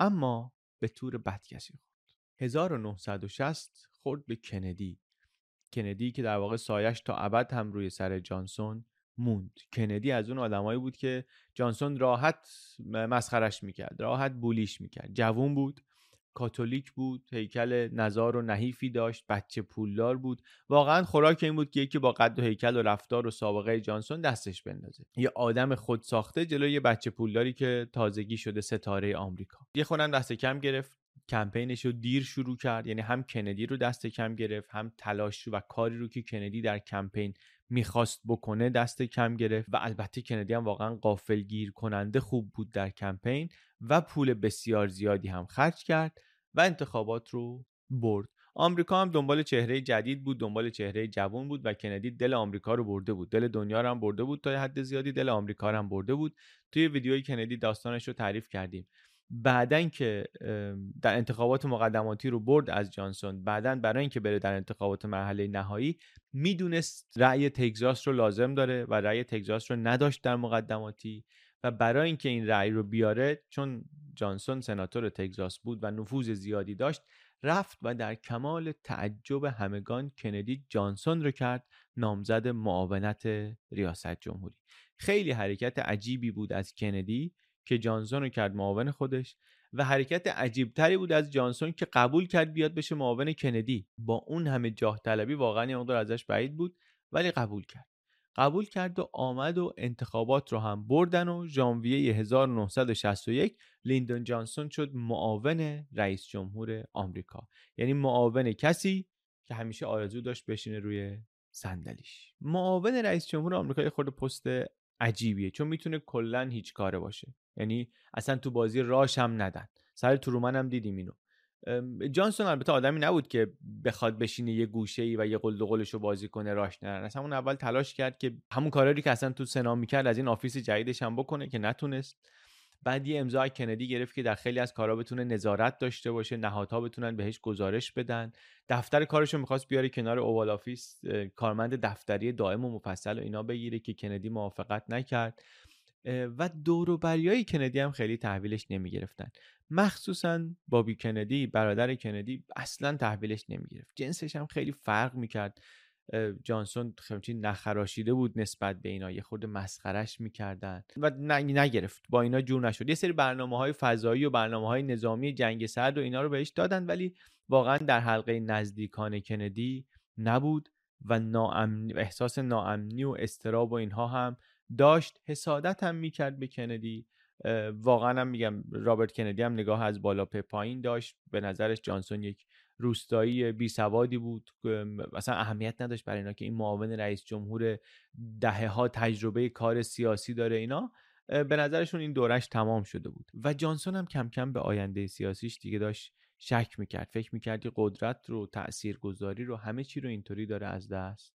اما به تور بد خورد. 1960 خورد به کندی. کندی که در واقع سایش تا ابد هم روی سر جانسون موند. کندی از اون آدمایی بود که جانسون راحت مسخرش می‌کرد راحت بولیش می‌کرد. جوون بود. کاتولیک بود هیکل نزار و نحیفی داشت بچه پولدار بود. واقعا خوراک این بود که یکی با قد و هیکل و رفتار و سابقه جانسون دستش بندازه. یه آدم خود ساخته جلوی یه بچه پولداری که تازگی شده ستاره آمریکا. یه خونم دست کم گرفت کمپینش رو دیر شروع کرد. یعنی هم کندی رو دست کم گرفت هم تلاش و کاری رو که کندی در کمپین می‌خواست بکنه دست کم گرفت. و البته کندی هم واقعا قافل گیر کننده خوب بود در کمپین. و پول بسیار زیادی هم خرج کرد و انتخابات رو برد. آمریکا هم دنبال چهره جدید بود دنبال چهره جوان بود و کندی دل آمریکا رو برده بود. دل دنیا رو هم برده بود تا حد زیادی دل آمریکا رو هم برده بود. توی ویدیوی کندی داستانش رو تعریف کردیم. بعدن که در انتخابات مقدماتی رو برد از جانسون بعدا برای اینکه بره در انتخابات مرحله نهایی می‌دونست رأی تگزاس رو لازم داره و رأی تگزاس رو نداشت در مقدماتی. و برای اینکه این رأی رو بیاره چون جانسون سناتور تگزاس بود و نفوذ زیادی داشت رفت و در کمال تعجب همگان کندی جانسون رو کرد نامزد معاونت ریاست جمهوری. خیلی حرکت عجیبی بود از کندی که جانسون رو کرد معاون خودش و حرکت عجیبتری بود از جانسون که قبول کرد بیاد بشه معاون کندی. با اون همه جاه طلبی واقعا یه مقدار ازش بعید بود ولی قبول کرد. قبول کرد و آمد و انتخابات رو هم بردن و ژانویه 1961 لیندون جانسون شد معاون رئیس جمهور آمریکا. یعنی معاون کسی که همیشه آرزو داشت بشینه روی صندلیش. معاون رئیس جمهور آمریکا یه خورده پست عجیبیه چون می‌تونه کلا هیچ کاره باشه. یعنی اصلا تو بازی راش هم ندن. سر ترومن هم دیدیم اینو. جانسون البته آدمی نبود که بخواد بشینه یه گوشه ای و یه قلش رو بازی کنه راش ندن اصلا اون اول تلاش کرد که همون کارایی که اصلا تو سنا می‌کرد از این office جدیدش هم بکنه که نتونست. بعد یه امضا کندی گرفت که در خیلی از کارا بتونه نظارت داشته باشه نهادها بتونن بهش گزارش بدن. دفتر کارش رو می‌خواست بیاره کنار Oval Office کارمند دفتری دائم و مفصل و اینا بگیره که کندی موافقت نکرد. و دوروبریای کندی هم خیلی تحویلش نمی‌گرفتن. مخصوصا بابی کندی برادر کندی اصلا تحویلش نمی‌گرفت. جنسش هم خیلی فرق می‌کرد. جانسون خیلی نخراشیده بود نسبت به اینا یه خورده مسخرش می‌کردن و نگرفت. با اینا جور نشد. یه سری برنامه های فضایی و برنامه های نظامی جنگ سرد و اینا رو بهش دادن ولی واقعا در حلقه نزدیکان کندی نبود و ناامن... احساس ناامنی و استراب و اینها هم داشت حسادت هم می‌کرد به کندی. واقعا هم میگم رابرت کندی هم نگاه از بالا به پایین داشت. به نظرش جانسون یک روستایی بی سوادی بود. اصلا اهمیت نداشت برای اینا که این معاون رئیس جمهور دهه ها تجربه کار سیاسی داره اینا. به نظرشون این دورش تمام شده بود. و جانسون هم کم کم به آینده سیاسیش دیگه داشت شک می‌کرد. فکر می‌کرد قدرت رو تاثیرگذاری رو همه چی رو اینطوری داره از دست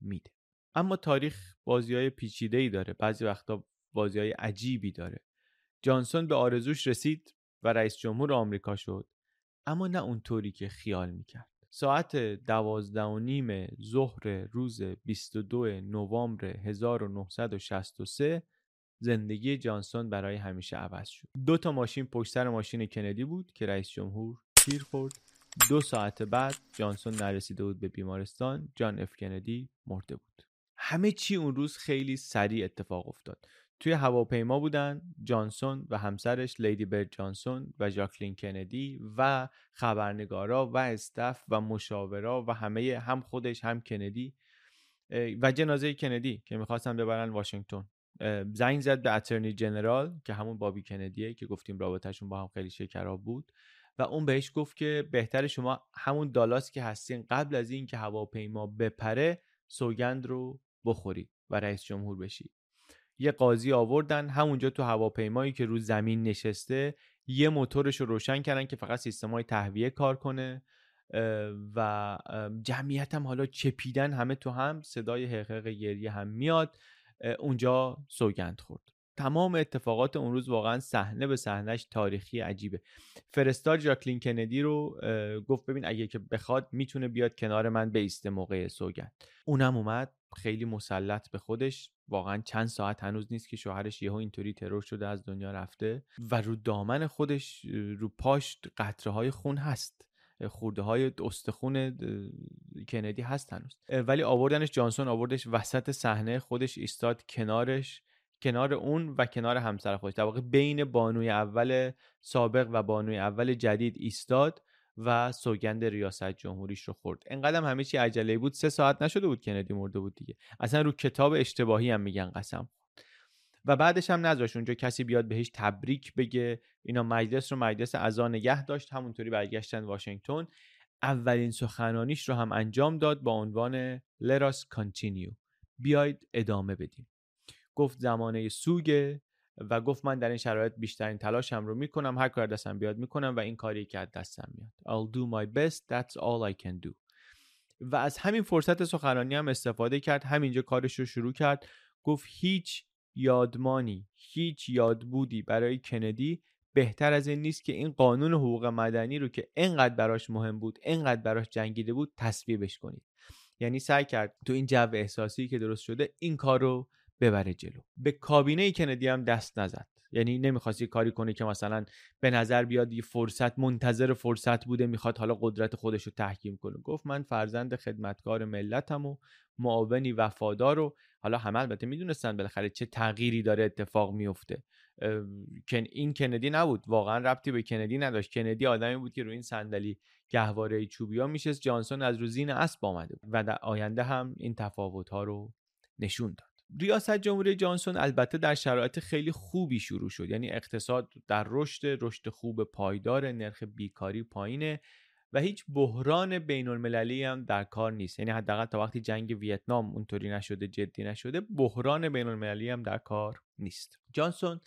میده. اما تاریخ بازی های پیچیده ای داره. بعضی وقتا بازی های عجیبی داره. جانسون به آرزوش رسید و رئیس جمهور آمریکا شد. اما نه اونطوری که خیال می‌کرد. ساعت دوازده و نیم ظهر روز 22 نوامبر 1963 زندگی جانسون برای همیشه عوض شد. دو تا ماشین پشت سر ماشین کندی بود که رئیس جمهور تیر خورد. دو ساعت بعد جانسون نرسیده بود به بیمارستان. جان اف کندی مرده بود. همه چی اون روز خیلی سریع اتفاق افتاد. توی هواپیما بودن جانسون و همسرش لیدی برد جانسون و ژاکلین کندی و خبرنگارا و استف و مشاورا و همه هم خودش هم کندی و جنازه کندی که می‌خواستن ببرن واشنگتن. زنگ زد به اترنی جنرال که همون بابی کندیه که گفتیم رابطهشون با هم خیلی شکراب بود و اون بهش گفت که بهتر شما همون دالاس که هستین قبل از این که هواپیما بپره سوگند رو بخورید و رئیس جمهور بشید یه قاضی آوردن همونجا تو هواپیمایی که رو زمین نشسته یه موتورش رو روشن کردن که فقط سیستم های تهویه کار کنه و جمعیت هم حالا چپیدن همه تو هم صدای حقیق گریه هم میاد اونجا سوگند خورد. تمام اتفاقات اون روز واقعا صحنه به صحنهش تاریخی عجیبه. فرستاد جاکلین کندی رو گفت ببین اگه که بخواد می‌تونه بیاد کنار من بیسته موقع سوگند. اونم اومد خیلی مسلط به خودش. واقعا چند ساعت هنوز نیست که شوهرش یهو اینطوری ترور شده از دنیا رفته و رو دامن خودش رو پاش قطره های خون هست. خورده های استخون کندی هست هنوز. ولی آوردنش جانسون آوردش وسط صحنه خودش ایستاد کنارش کنار اون و کنار همسر خودش. در واقع بین بانوی اول سابق و بانوی اول جدید ایستاد. و سوگند ریاست جمهوریش رو خورد. انقدر همه چی عجله بود سه ساعت نشده بود کندی مرده بود دیگه. اصلا رو کتاب اشتباهی هم میگن قسم و بعدش هم نذاشت اونجا کسی بیاد بهش تبریک بگه. اینا مجلس رو مجلس ازا نگه داشت همونطوری برگشتن واشنگتن. اولین سخنانیش رو هم انجام داد با عنوان لراس کانتینیو بیاید ادامه بدیم. گفت زمانه سوگ و گفت من در این شرایط بیشترین تلاشم رو می‌کنم هر کار دستم بیاد می‌کنم و این کاری که از دستم میاد. I'll do my best. That's all I can do. و از همین فرصت سخنرانی هم استفاده کرد همینجا کارش رو شروع کرد. گفت هیچ یادمانی هیچ یادبودی برای کندی بهتر از این نیست که این قانون حقوق مدنی رو که انقدر براش مهم بود انقدر براش جنگیده بود تصویبش کنید. یعنی سعی کرد تو این جو احساسی که درست شده این کار رو ببره جلو. به کابینه کندی هم دست نزد. یعنی نمی‌خواست یه کاری کنه که مثلا به نظر بیاد یه فرصت منتظر فرصت بوده می‌خواد حالا قدرت خودش رو تحکیم کنه. گفت من فرزند خدمتکار ملتم و معاونی وفادار و حالا همه البته می‌دونستن بالاخره چه تغییری داره اتفاق میفته این کندی نبود. واقعا ربطی به کندی نداشت. کندی آدمی بود که روی این صندلی گهواره چوبی میشست. جانسون از روزین اسب آمده بود و در آینده هم این تفاوت ها رو نشون داد. ریاست جمهوری جانسون البته در شرایط خیلی خوبی شروع شد. یعنی اقتصاد در رشد رشد خوب پایدار نرخ بیکاری پایینه و هیچ بحران بین المللی هم در کار نیست. یعنی حداقل تا وقتی جنگ ویتنام اونطوری نشده جدی نشده بحران بین المللی هم در کار نیست. جانسون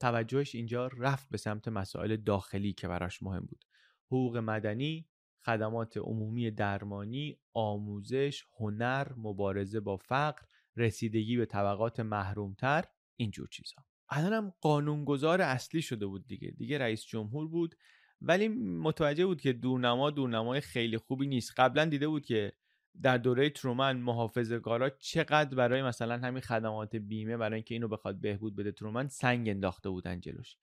توجهش اینجا رفت به سمت مسائل داخلی که براش مهم بود. حقوق مدنی خدمات عمومی درمانی آموزش هنر مبارزه با فقر رسیدگی به طبقات محرومتر اینجور چیزها الانم قانونگذار اصلی شده بود دیگه. دیگه رئیس جمهور بود ولی متوجه بود که دورنما دورنمای خیلی خوبی نیست. قبلا دیده بود که در دوره ترومن محافظه‌کارا چقدر برای مثلا همین خدمات بیمه برای اینکه اینو بخواد بهبود بده ترومن سنگ انداخته بودن جلوش.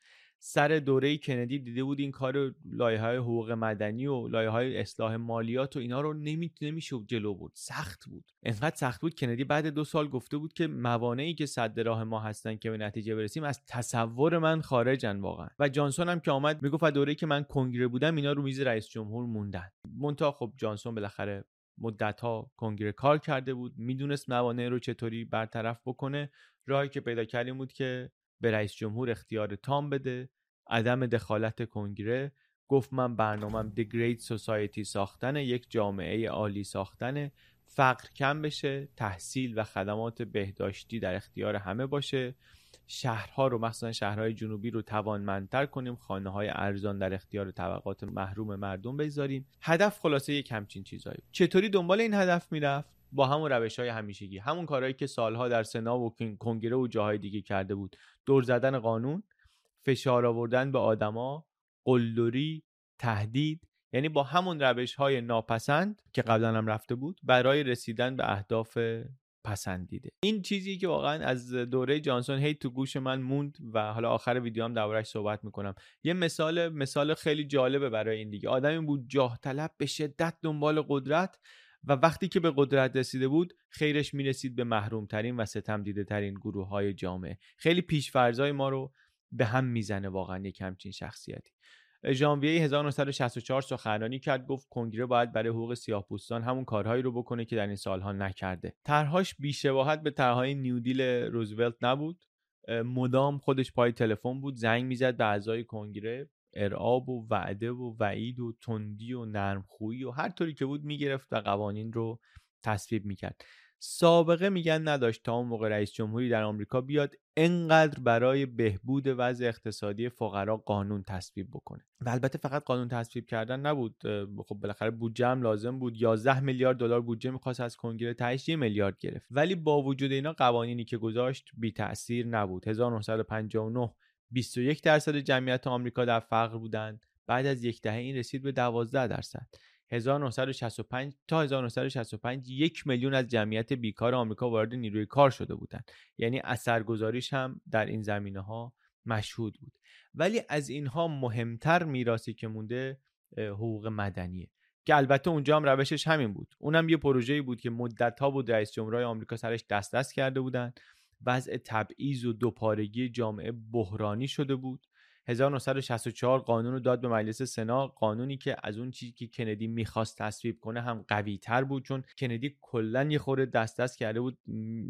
سر دوره کندی دیده بود این کار لایه های حقوق مدنی و لایه های اصلاح مالیات و اینا رو نمی نمی‌شد جلو بود سخت بود. انقدر سخت بود. کندی بعد دو سال گفته بود که موانعی که صد راه ما هستن که به نتیجه برسیم از تصور من خارجن واقعا. و جانسون هم که آمد می‌گفت دوره که من کنگره بودم اینا رو میز رئیس جمهور موندن. مونتا خب جانسون بالاخره مدت ها کنگره کار کرده بود. می‌دونست موانع رو چطوری برطرف بکنه. راهی که پیدا کردیم بود که به رئیس جمهور اختیار تام بده. عدم دخالت کنگره. گفت من برنامهم The Great Society ساختن یک جامعه عالی ساختن فقر کم بشه تحصیل و خدمات بهداشتی در اختیار همه باشه. شهرها رو مخصوصا شهرهای جنوبی رو توانمندتر کنیم. خانه های ارزان در اختیار طبقات محروم مردم بذاریم هدف خلاصه یک همچین چیزایی چطوری دنبال این هدف می‌رفت؟ با همون روش های همیشگی. همون کارهایی که سالها در سنا و کنگره و جاهای دیگه کرده بود. دور زدن قانون فشار آوردن به آدما قلدری تهدید یعنی با همون روش های ناپسند که قبلا هم رفته بود برای رسیدن به اهداف پسندیده. این چیزی که واقعا از دوره جانسون هی تو گوش من موند و حالا آخر ویدیو هم دربارش صحبت می‌کنم. یه مثال مثال خیلی جالبه برای این دیگه. آدمی بود جاه طلب به شدت دنبال قدرت و وقتی که به قدرت رسیده بود خیرش می‌رسید به محروم ترین و ستم دیده ترین گروه های جامعه. خیلی پیشفرزای ما رو به هم می‌زنه واقعا یک همچین شخصیتی. ژانویه 1964 سخنرانی کرد گفت کنگره باید برای حقوق سیاهپوستان همون کارهایی رو بکنه که در این سالها نکرده. طرحهاش بیشباهت به طرحهای نیودیل روزولت نبود. مدام خودش پای تلفن بود زنگ می‌زد به اعضای کنگره. ارعاب و وعده و وعید و تندی و نرمخویی و هر طوری که بود می‌گرفت و قوانین رو تصویب می‌کرد. سابقه میگن نداشت تا اون موقع رئیس جمهوری در آمریکا بیاد انقدر برای بهبود وضع اقتصادی فقرا قانون تصویب بکنه. و البته فقط قانون تصویب کردن نبود. خب بالاخره بودجه هم لازم بود. 11 میلیارد دلار بودجه می‌خواست از کنگره تهش یه میلیارد گرفت. ولی با وجود اینا قوانینی که گذاشت بی تاثیر نبود 1959 21 درصد جمعیت آمریکا در فقر بودند. بعد از یک دهه این رسید به 12 درصد. 1965 تا 1965 یک میلیون از جمعیت بیکار آمریکا وارد نیروی کار شده بودند. یعنی اثرگذاریش هم در این زمینه ها مشهود بود. ولی از اینها مهمتر میراثی که مونده حقوق مدنیه. که البته اونجا هم روشش همین بود. اونم یه پروژه‌ای بود که مدت ها بود رئیس جمهورهای آمریکا سرش دست دست کرده بودند. وضع تبعیض و دوپارگی جامعه بحرانی شده بود. 1964 قانون رو داد به مجلس سنا. قانونی که از اون چیزی که کندی می‌خواست تصویب کنه هم قوی تر بود چون کندی کلا یه خورده دست دست کرده بود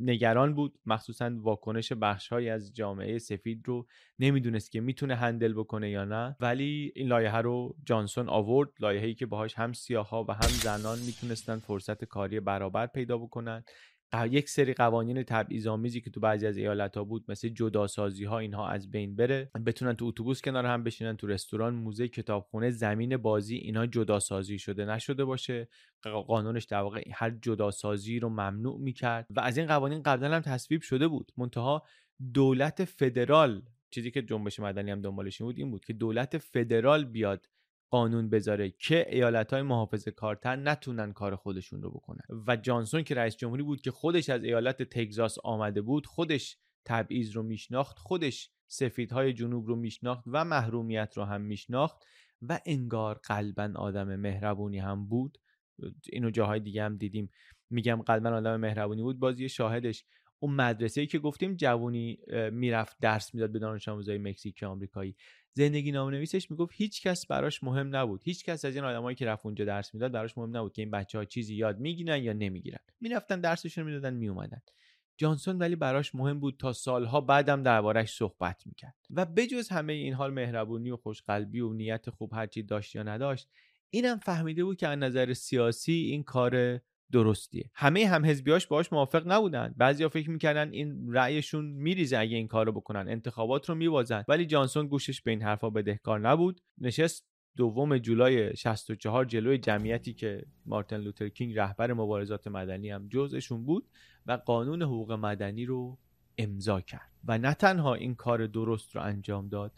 نگران بود. مخصوصا واکنش بخشهایی از جامعه سفید رو نمی‌دونست که می‌تونه هندل بکنه یا نه. ولی این لایحه رو جانسون آورد. لایحه‌ای که باهاش هم سیاها و هم زنان می‌تونستن فرصت کاری برابر پیدا بکنن. یک سری قوانین تبعیض‌آمیزی که تو بعضی از ایالت‌ها بود مثل جداسازی ها اینها از بین بره. بتونن تو اتوبوس کنار هم بشینن تو رستوران موزه کتابخونه زمین بازی اینا جداسازی شده نشده باشه. قانونش در واقع هر جداسازی رو ممنوع می‌کرد و از این قوانین قبلا هم تصویب شده بود. منتها دولت فدرال چیزی که جنبش مدنی هم دنبالش بود این بود که دولت فدرال بیاد قانون بذاره که ایالت های محافظه کارتر نتونن کار خودشون رو بکنن. و جانسون که رئیس جمهوری بود که خودش از ایالت تگزاس آمده بود خودش تبعیض رو میشناخت خودش سفیدهای جنوب رو میشناخت و محرومیت رو هم میشناخت و انگار قلبا آدم مهربونی هم بود. اینو جاهای دیگه هم دیدیم. میگم قلبا آدم مهربونی بود. بازی شاهدش. اون مدرسه ای که گفتیم جوونی می‌رفت درس می‌داد به دانش آموزای مکزیکی آمریکایی. زندگی نویسش می‌گفت هیچ کس براش مهم نبود. هیچ کس از این آدمایی که رفت اونجا درس می‌داد براش مهم نبود که این بچه ها چیزی یاد می‌گیرن یا نمی‌گیرن. می‌رفتن درسشون می‌دادن میومدن جانسون ولی براش مهم بود تا سالها بعدم دربارش صحبت می‌کرد. و بجز همه این حال مهربونی و خوشقلبی و نیت خوب هرچی داشت یا نداشت اینم فهمیده بود که از نظر سیاسی این کار درستیه. همه هم حزبیاش باهاش موافق نبودن. بعضیا فکر می‌کردن این رأیشون میریزه اگه این کارو بکنن. انتخابات رو میوازن ولی جانسون گوشش به این حرفا بدهکار نبود. نشست دوم جولای 64 جلوی جمعیتی که مارتین لوتر کینگ رهبر مبارزات مدنی هم جزشون بود و قانون حقوق مدنی رو امضا کرد. و نه تنها این کار درست رو انجام داد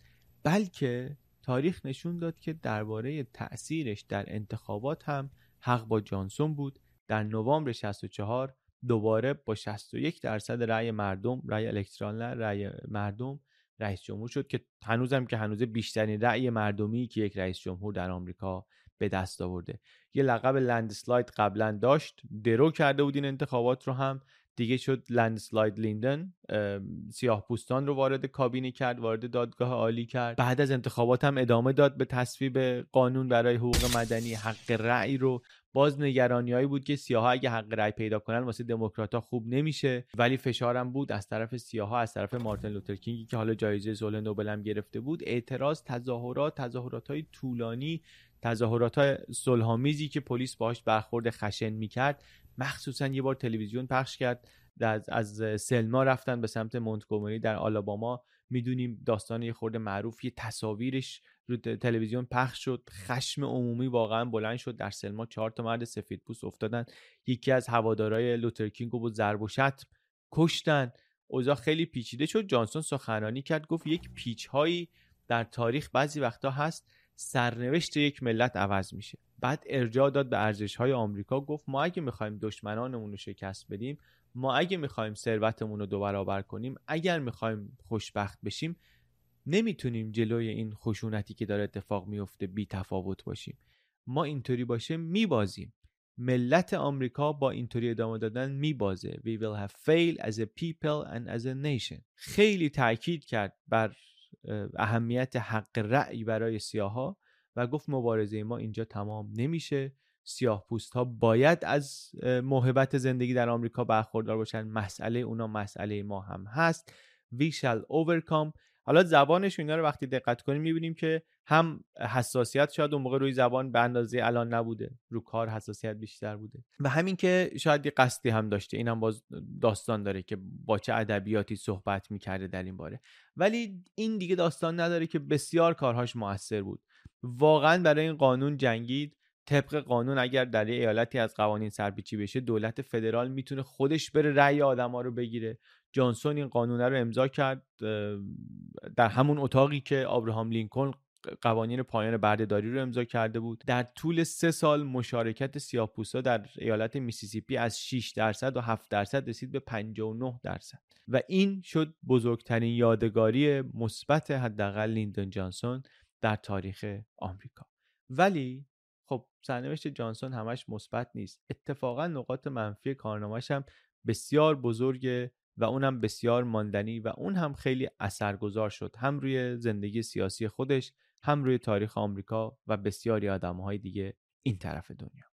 بلکه تاریخ نشون داد که درباره تأثیرش در انتخابات هم حق با جانسون بود در نوامبر 64 دوباره با 61 درصد رأی مردم رأی الکترال رأی مردم رئیس جمهور شد که هنوزم که هنوز بیشترین رأی مردمی که یک رئیس جمهور در آمریکا به دست آورده. یه لقب لندسلاید قبلا داشت درو کرده بود این انتخابات رو هم. دیگه شد لندسلاید لیندن سیاه پوستان رو وارد کابینه کرد وارد دادگاه عالی کرد. بعد از انتخابات هم ادامه داد به تصویب قانون برای حقوق مدنی حق رأی رو باز نگرانیایی بود که سیاها اگه حق رأی پیدا کنن واسه دموکرات خوب نمیشه. ولی فشارم بود از طرف سیاها از طرف مارتین لوتر کینگی که حالا جایزه صلح نوبل هم گرفته بود اعتراض تظاهرات تظاهرات های طولانی تظاهرات های صلحآمیزی که پلیس باهاش برخورد خشن می‌کرد مخصوصا یه بار تلویزیون پخش کرد از, از سلما رفتن به سمت مونتگومری در آلاباما. می‌دونیم داستان یه خورده معروف یه تصاویرش رو تلویزیون پخش شد خشم عمومی واقعا بلند شد در سلما چهار تا مرد سفید پوست افتادن. یکی از هوادارای لوترکینگ رو با ضرب و شتم کشتن. اوضاع خیلی پیچیده شد. جانسون سخنرانی کرد گفت یک پیچ هایی در تاریخ بعضی وقتا هست سرنوشت یک ملت عوض میشه. بعد ارجاع داد به ارزش های آمریکا گفت ما اگه می‌خوایم دشمنانمون رو شکست بدیم ما اگه می‌خوایم ثروتمون رو دو برابر کنیم اگر می‌خوایم خوشبخت بشیم نمی‌تونیم جلوی این خشونتی که داره اتفاق میفته بی تفاوت باشیم. ما اینطوری باشه میبازیم. ملت آمریکا با اینطوری ادامه دادن میبازه. We will have failed as a people and as a nation. خیلی تاکید کرد بر اهمیت حق رأی برای سیاها و گفت مبارزه ما اینجا تمام نمیشه. سیاه پوست ها باید از محبت زندگی در آمریکا برخوردار باشن. مسئله اونا مسئله ما هم هست. We shall overcome. حالا زبانش اینا رو وقتی دقت کنیم می‌بینیم که هم حساسیت شاید اون موقع روی زبان به اندازه الان نبوده. رو کار حساسیت بیشتر بوده. و همین که شاید یه قصدی هم داشته. اینم باز داستان داره که با چه ادبیاتی صحبت می‌کرده در این باره. ولی این دیگه داستان نداره که بسیار کارهاش موثر بود. واقعا برای این قانون جنگید. طبق قانون اگر در ایالتی از قوانین سرپیچی بشه دولت فدرال می‌تونه خودش بره رأی آدما رو بگیره. جانسون این قانون رو امضا کرد در همون اتاقی که آبراهام لینکلن قوانین پایان برده‌داری رو امضا کرده بود. در طول سه سال مشارکت سیاه‌پوستا در ایالت میسیسیپی از 6 درصد و 7 درصد رسید به 59 درصد. و این شد بزرگترین یادگاری مثبت حداقل لیندون جانسون در تاریخ آمریکا. ولی خب سرنوشت جانسون همش مثبت نیست. اتفاقا نقاط منفی کارنامهش هم بسیار بزرگه و اونم بسیار ماندنی و اون هم خیلی اثرگذار شد. هم روی زندگی سیاسی خودش هم روی تاریخ آمریکا و بسیاری آدمهای دیگه این طرف دنیا.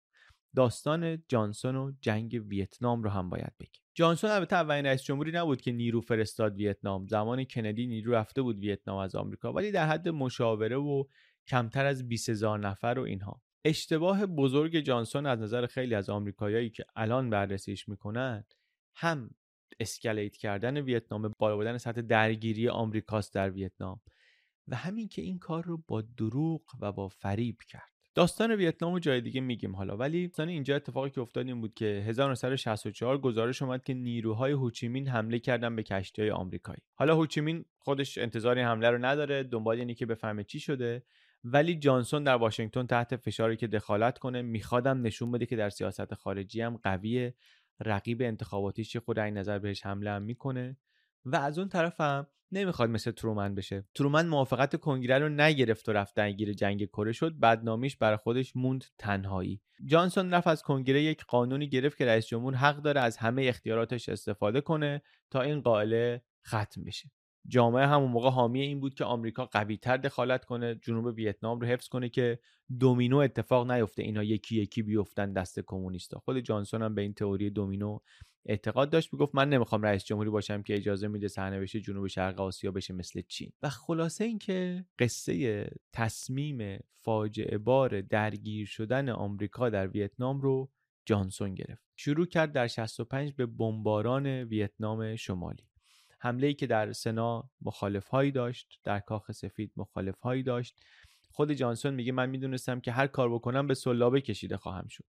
داستان جانسون و جنگ ویتنام رو هم باید بگیم. جانسون البته اولین رئیس جمهوری نبود که نیرو فرستاد ویتنام. زمان کندی نیرو رفته بود ویتنام از آمریکا ولی در حد مشاوره و کمتر از 20 هزار نفر و اینها. اشتباه بزرگ جانسون از نظر خیلی از آمریکایایی که الان بررسیش می‌کنن هم اسکلیت کردن ویتنام بالا بردن سطح درگیری آمریکاست در ویتنام و همین که این کار رو با دروغ و با فریب کرد. داستان ویتنام و جای دیگه میگیم حالا ولی داستان اینجا اتفاقی که افتاد این بود که 1964 گزارش اومد که نیروهای هوچیمین حمله کردن به کشتی های آمریکایی. حالا هوچیمین خودش انتظار حمله رو نداره دنبال اینی که بفهمه چی شده. ولی جانسون در واشنگتن تحت فشاری که دخالت کنه میخوادم نشون بده که در سیاست خارجی هم قویه رقیب انتخاباتیش خود این نظر بهش حمله هم می‌کنه. و از اون طرف هم نمی‌خواد مثل ترومن بشه. ترومن موافقت کنگره رو نگرفت و رفت درگیر جنگ کره شد. بدنامیش برای خودش موند تنهایی. جانسون رفت از کنگره یک قانونی گرفت که رئیس جمهور حق داره از همه اختیاراتش استفاده کنه تا این قائله ختم بشه. جامعه همون موقع حامی این بود که آمریکا قویتر دخالت کنه جنوب ویتنام رو حفظ کنه که دومینو اتفاق نیفته اینا یکی یکی بیفتن دست کمونیستا. خود جانسون هم به این تئوری دومینو اعتقاد داشت می‌گفت من نمی‌خوام رئیس جمهوری باشم که اجازه میده سرنوشت جنوب شرق آسیا بشه مثل چین. و خلاصه اینکه قصه تصمیم فاجعه بار درگیر شدن آمریکا در ویتنام رو جانسون گرفت. شروع کرد در 65 به بمباران ویتنام شمالی. حمله ای که در سنا مخالف هایی داشت در کاخ سفید مخالف هایی داشت. خود جانسون میگه من می‌دونستم که هر کار بکنم به سلابه کشیده خواهم شد.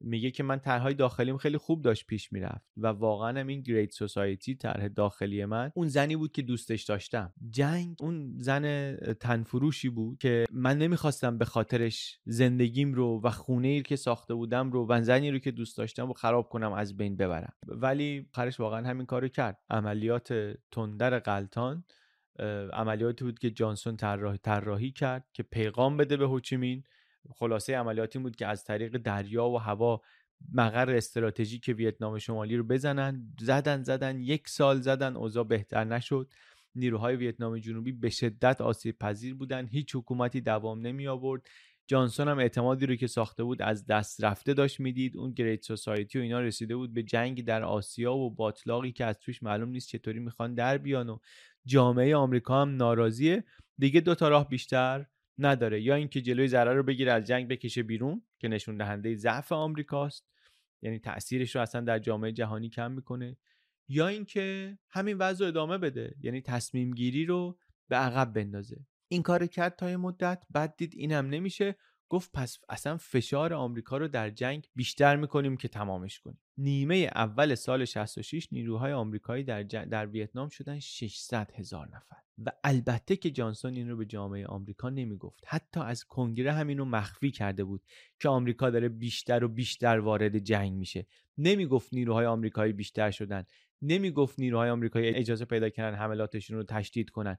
میگه که من طرحهای داخلیم خیلی خوب داشت پیش می‌رفت و واقعا هم این گریت سوسایتی طرح داخلی من اون زنی بود که دوستش داشتم. جنگ اون زن تنفروشی بود که من نمی‌خواستم به خاطرش زندگیم رو و خونه ای که ساخته بودم رو و زنی رو که دوست داشتم رو خراب کنم از بین ببرم. ولی خرش واقعا همین کارو کرد. عملیات تندر قلتان عملیاتی بود که جانسون طراحی کرد که پیغام بده به هوچیمین خلاصه عملیاتی بود که از طریق دریا و هوا مقر استراتژیک ویتنام شمالی رو بزنن زدن زدن یک سال زدن اوضاع بهتر نشد. نیروهای ویتنام جنوبی به شدت آسیب پذیر بودن هیچ حکومتی دوام نمی آورد. جانسون هم اعتمادی رو که ساخته بود از دست رفته داشت می‌دید اون گریت سوسایتی و اینا رسیده بود به جنگ در آسیا و باطلاقی که از توش معلوم نیست چطوری می‌خوان در بیان و جامعه آمریکا هم ناراضیه. دیگه دو تا راه بیشتر نداره. یا اینکه جلوی ضرر رو بگیره از جنگ بکشه بیرون که نشون دهنده ضعف آمریکاست. یعنی تاثیرش رو اصلا در جامعه جهانی کم می‌کنه. یا اینکه همین وضع ادامه بده. یعنی تصمیم گیری رو به عقب بندازه. این کار کرد تا یه مدت بعد دید این هم نمیشه. گفت پس اصلا فشار آمریکا رو در جنگ بیشتر می‌کنیم که تمامش کنیم. نیمه اول سال 66 نیروهای آمریکایی در, در ویتنام شدن 600 هزار نفر. و البته که جانسون این رو به جامعه آمریکا نمی‌گفت. حتی از کنگره همین رو مخفی کرده بود که آمریکا داره بیشتر و بیشتر وارد جنگ میشه. نمی‌گفت نیروهای آمریکایی بیشتر شدن. نمی‌گفت نیروهای آمریکایی اجازه پیدا کردن حملاتشون رو تشدید کنن.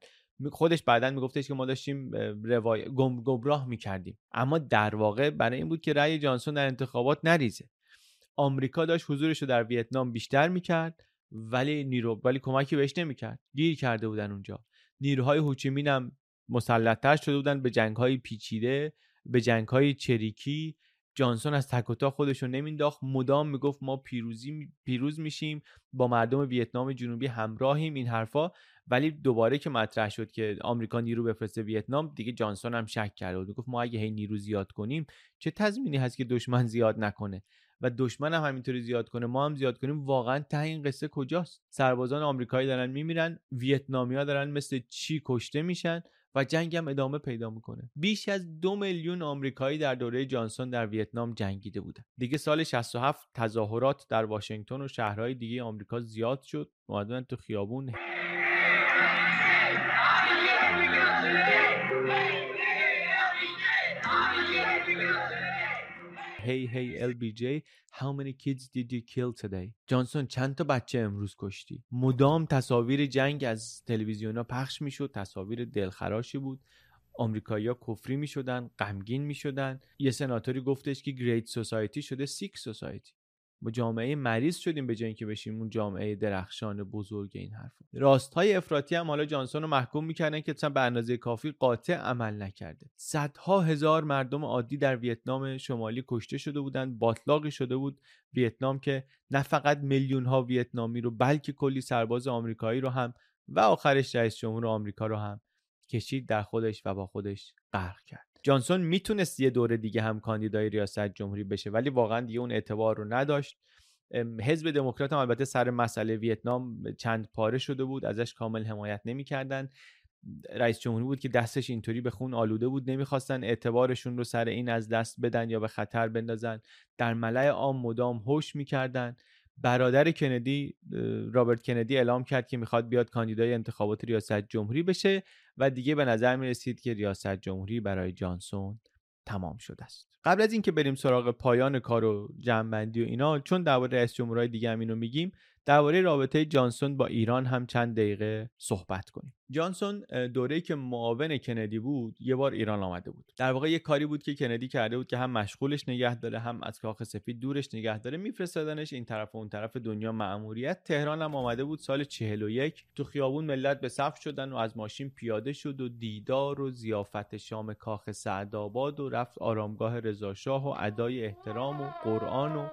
خودش بعدا میگفتش که ما داشتیم روای گم گمراه می‌کردیم. اما در واقع برای این بود که رأی جانسون در انتخابات نریزه. آمریکا داشت حضورش رو در ویتنام بیشتر می‌کرد ولی نیرو ولی کمکی بهش نمی‌کرد. گیر کرده بودن اونجا. نیروهای هوچیمین هم مسلطتر شده بودن به جنگهای پیچیده به جنگهای چریکی. جانسون از تک و تا خودش رو نمینداخت. مدام می‌گفت ما پیروزی پیروز میشیم. با مردم ویتنام جنوبی همراهیم. این حرفا ولی دوباره که مطرح شد که آمریکا نیرو بفرسته ویتنام دیگه جانسون هم شک کرد و گفت ما اگه هی نیرو زیاد کنیم چه تضمینی هست که دشمن زیاد نکنه؟ و دشمن هم همینطوری زیاد کنه ما هم زیاد کنیم. واقعا ته این قصه کجاست؟ سربازان آمریکایی دارن میمیرن ویتنامیا دارن مثل چی کشته میشن و جنگ هم ادامه پیدا می‌کنه. بیش از دو میلیون آمریکایی در دوره جانسون در ویتنام جنگیده بودن. دیگه سال 67 تظاهرات در واشنگتن و شهرهای دیگه آمریکا زیاد شد. اومدن تو خیابون. Hey hey LBJ How many kids did you kill today? جانسون چند تا بچه امروز کشتی؟ مدام تصاویر جنگ از تلویزیون ها پخش می‌شد تصاویر دلخراشی بود. آمریکایی‌ها کفری می‌شدن غمگین می‌شدن. یه سناتوری گفتش که گریت سوسایتی شده سیک سوسایتی با جامعه مریض شدیم به جای اینکه بشیم اون جامعه درخشان بزرگ این حرف راست های افراطی هم حالا جانسون رو محکوم می‌کردن که به اندازه کافی قاطع عمل نکرده. صدها هزار مردم عادی در ویتنام شمالی کشته شده بودند باطلاقی شده بود. ویتنام که نه فقط میلیون ها ویتنامی رو بلکه کلی سرباز آمریکایی رو هم و آخرش رئیس جمهور آمریکا رو هم کشید در خودش و با خودش غرق کرد. جانسون می‌تونست یه دوره دیگه هم کاندیدای ریاست جمهوری بشه ولی واقعا دیگه اون اعتبار رو نداشت. حزب دموکرات هم البته سر مسئله ویتنام چند پاره شده بود ازش کامل حمایت نمی‌کردن. رئیس جمهوری بود که دستش اینطوری به خون آلوده بود نمی‌خواستن اعتبارشون رو سر این از دست بدن یا به خطر بندازن. در ملع عام مدام هوش می‌کردن. برادر کندی رابرت کندی اعلام کرد که می‌خواد بیاد کاندیدای انتخابات ریاست جمهوری بشه و دیگه به نظر می رسید که ریاست جمهوری برای جانسون تمام شده است. قبل از اینکه بریم سراغ پایان کار و جمعبندی و اینا چون درباره رئیس جمهورهای دیگه هم اینو میگیم درباره رابطه جانسون با ایران هم چند دقیقه صحبت کنیم. جانسون دوره که معاون کندی بود یه بار ایران آمده بود. در واقع یه کاری بود که کندی کرده بود که هم مشغولش نگه داره هم از کاخ سفید دورش نگه داره میفرستادنش این طرف و اون طرف دنیا مأموریت. تهران هم آمده بود سال 41 تو خیابون ملت به صف شدن و از ماشین پیاده شد و دیدار و زیافت شام کاخ سعدآباد و رفت آرامگاه رضاشاه و ادای احترام و قرآن و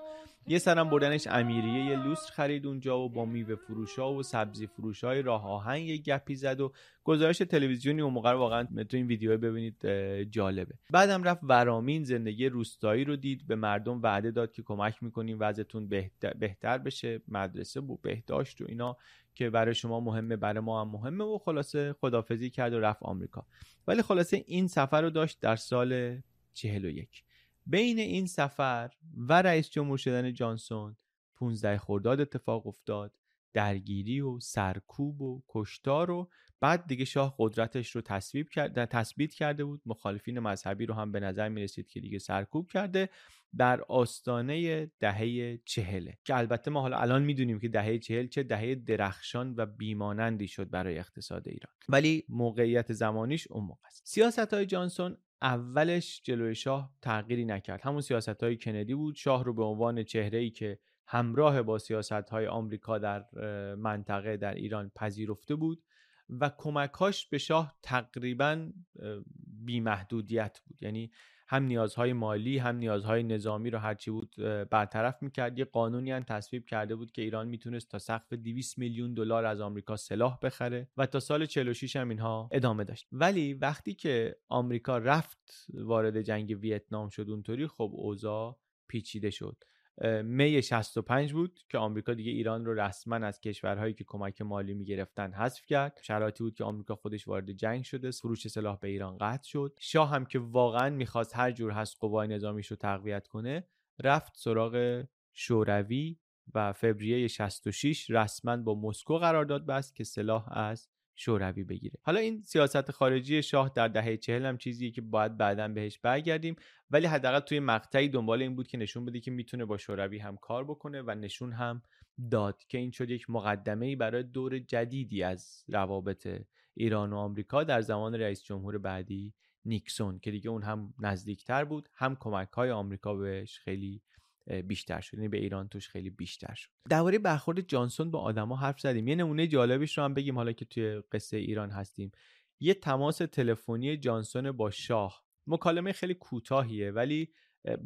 یه سرم بردنش امیریه یه لوستر خرید اونجا و با میوه فروشا و سبزی فروشای راه آهن یه گپی زد و گزارش تلویزیونی اون موقع واقعا تو این ویدیو ببینید جالبه. بعدم رفت ورامین زندگی روستایی رو دید به مردم وعده داد که کمک می‌کنیم وضعتون بهتر, بشه مدرسه و بهداشت و اینا که برای شما مهمه برای ما هم مهمه و خلاصه خدافزی کرد و رفت آمریکا. ولی خلاصه این سفر رو داشت در سال 41 بین این سفر و رئیس جمهور شدن جانسون 15 خرداد اتفاق افتاد. درگیری و سرکوب و کشتار و بعد دیگه شاه قدرتش رو تصویب کرد تثبیت کرده بود. مخالفین مذهبی رو هم به نظر می رسید که دیگه سرکوب کرده در آستانه دهه چهله که البته ما حالا الان می‌دونیم که دهه چهل چه دهه درخشان و بیمانندی شد برای اقتصاد ایران. ولی موقعیت زمانیش اون موقع است. سیاست های جانسون اولش جلوی شاه تغییری نکرد. همون سیاست های کندی بود. شاه رو به عنوان چهره ای که همراه با سیاست های آمریکا در منطقه در ایران پذیرفته بود و کمکاش به شاه تقریبا بیمحدودیت بود. یعنی هم نیازهای مالی هم نیازهای نظامی رو هرچی بود برطرف می‌کرد. یه قانونی هم تصویب کرده بود که ایران می‌تونست تا سقف 200 میلیون دلار از آمریکا سلاح بخره و تا سال 46 هم اینها ادامه داشت. ولی وقتی که آمریکا رفت وارد جنگ ویتنام شد اونطوری خب اوضاع پیچیده شد. می 65 بود که آمریکا دیگه ایران رو رسما از کشورهایی که کمک مالی می‌گرفتن حذف کرد. شرایطی بود که آمریکا خودش وارد جنگ شده فروش سلاح به ایران قطع شد. شاه هم که واقعا می‌خواست هر جور هست قوای نظامیش رو تقویت کنه رفت سراغ شوروی و فوریه 66 رسما با مسکو قرارداد بست که سلاح از شوروی بگیره. حالا این سیاست خارجی شاه در دهه چهل هم چیزیه که باید بعدا بهش برگردیم ولی حداقل توی مقطعی دنبال این بود که نشون بده که می‌تونه با شوروی هم کار بکنه و نشون هم داد که این شد یک مقدمه ای برای دور جدیدی از روابط ایران و آمریکا در زمان رئیس جمهور بعدی نیکسون که دیگه اون هم نزدیکتر بود هم کمک های آمریکا بهش خیلی بیشتر شد. یعنی به ایران توش خیلی بیشتر شد. درباره برخورد جانسون با آدما حرف زدیم. یه نمونه جالبش رو هم بگیم حالا که توی قصه ایران هستیم. یه تماس تلفنی جانسون با شاه. مکالمه خیلی کوتاهیه ولی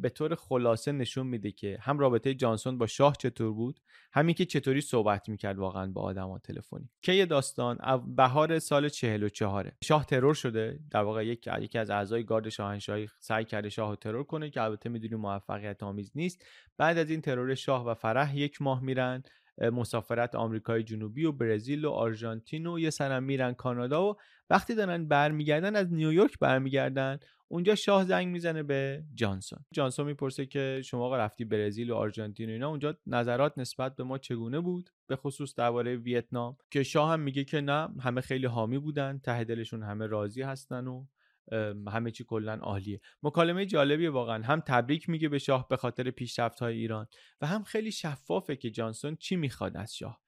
به طور خلاصه نشون میده که هم رابطه جانسون با شاه چطور بود همین که چطوری صحبت می‌کرد واقعا با آدما تلفنی. که یه داستان بهار سال 44 شاه ترور شده. در واقع یک یکی از اعضای گارد شاهنشاهی سعی کرده شاه رو ترور کنه که البته می‌دونیم موفقیت آمیز نیست. بعد از این ترور شاه و فرح یک ماه میرن مسافرت آمریکای جنوبی و برزیل و آرژانتین و یه سرم میرن کانادا و وقتی دارن برمیگردن از نیویورک برمیگردن. اونجا شاه زنگ می‌زنه به جانسون. جانسون می‌پرسه که شما رفتی برزیل و آرژانتین و اینا اونجا نظرات نسبت به ما چگونه بود؟ به خصوص درباره ویتنام. که شاه هم میگه که نه همه خیلی حامی بودن ته دلشون همه راضی هستن و همه چی کلا عالیه. مکالمه جالبیه واقعا. هم تبریک میگه به شاه به خاطر پیشرفت های ایران و هم خیلی شفافه که جانسون چی می‌خواد از شاه.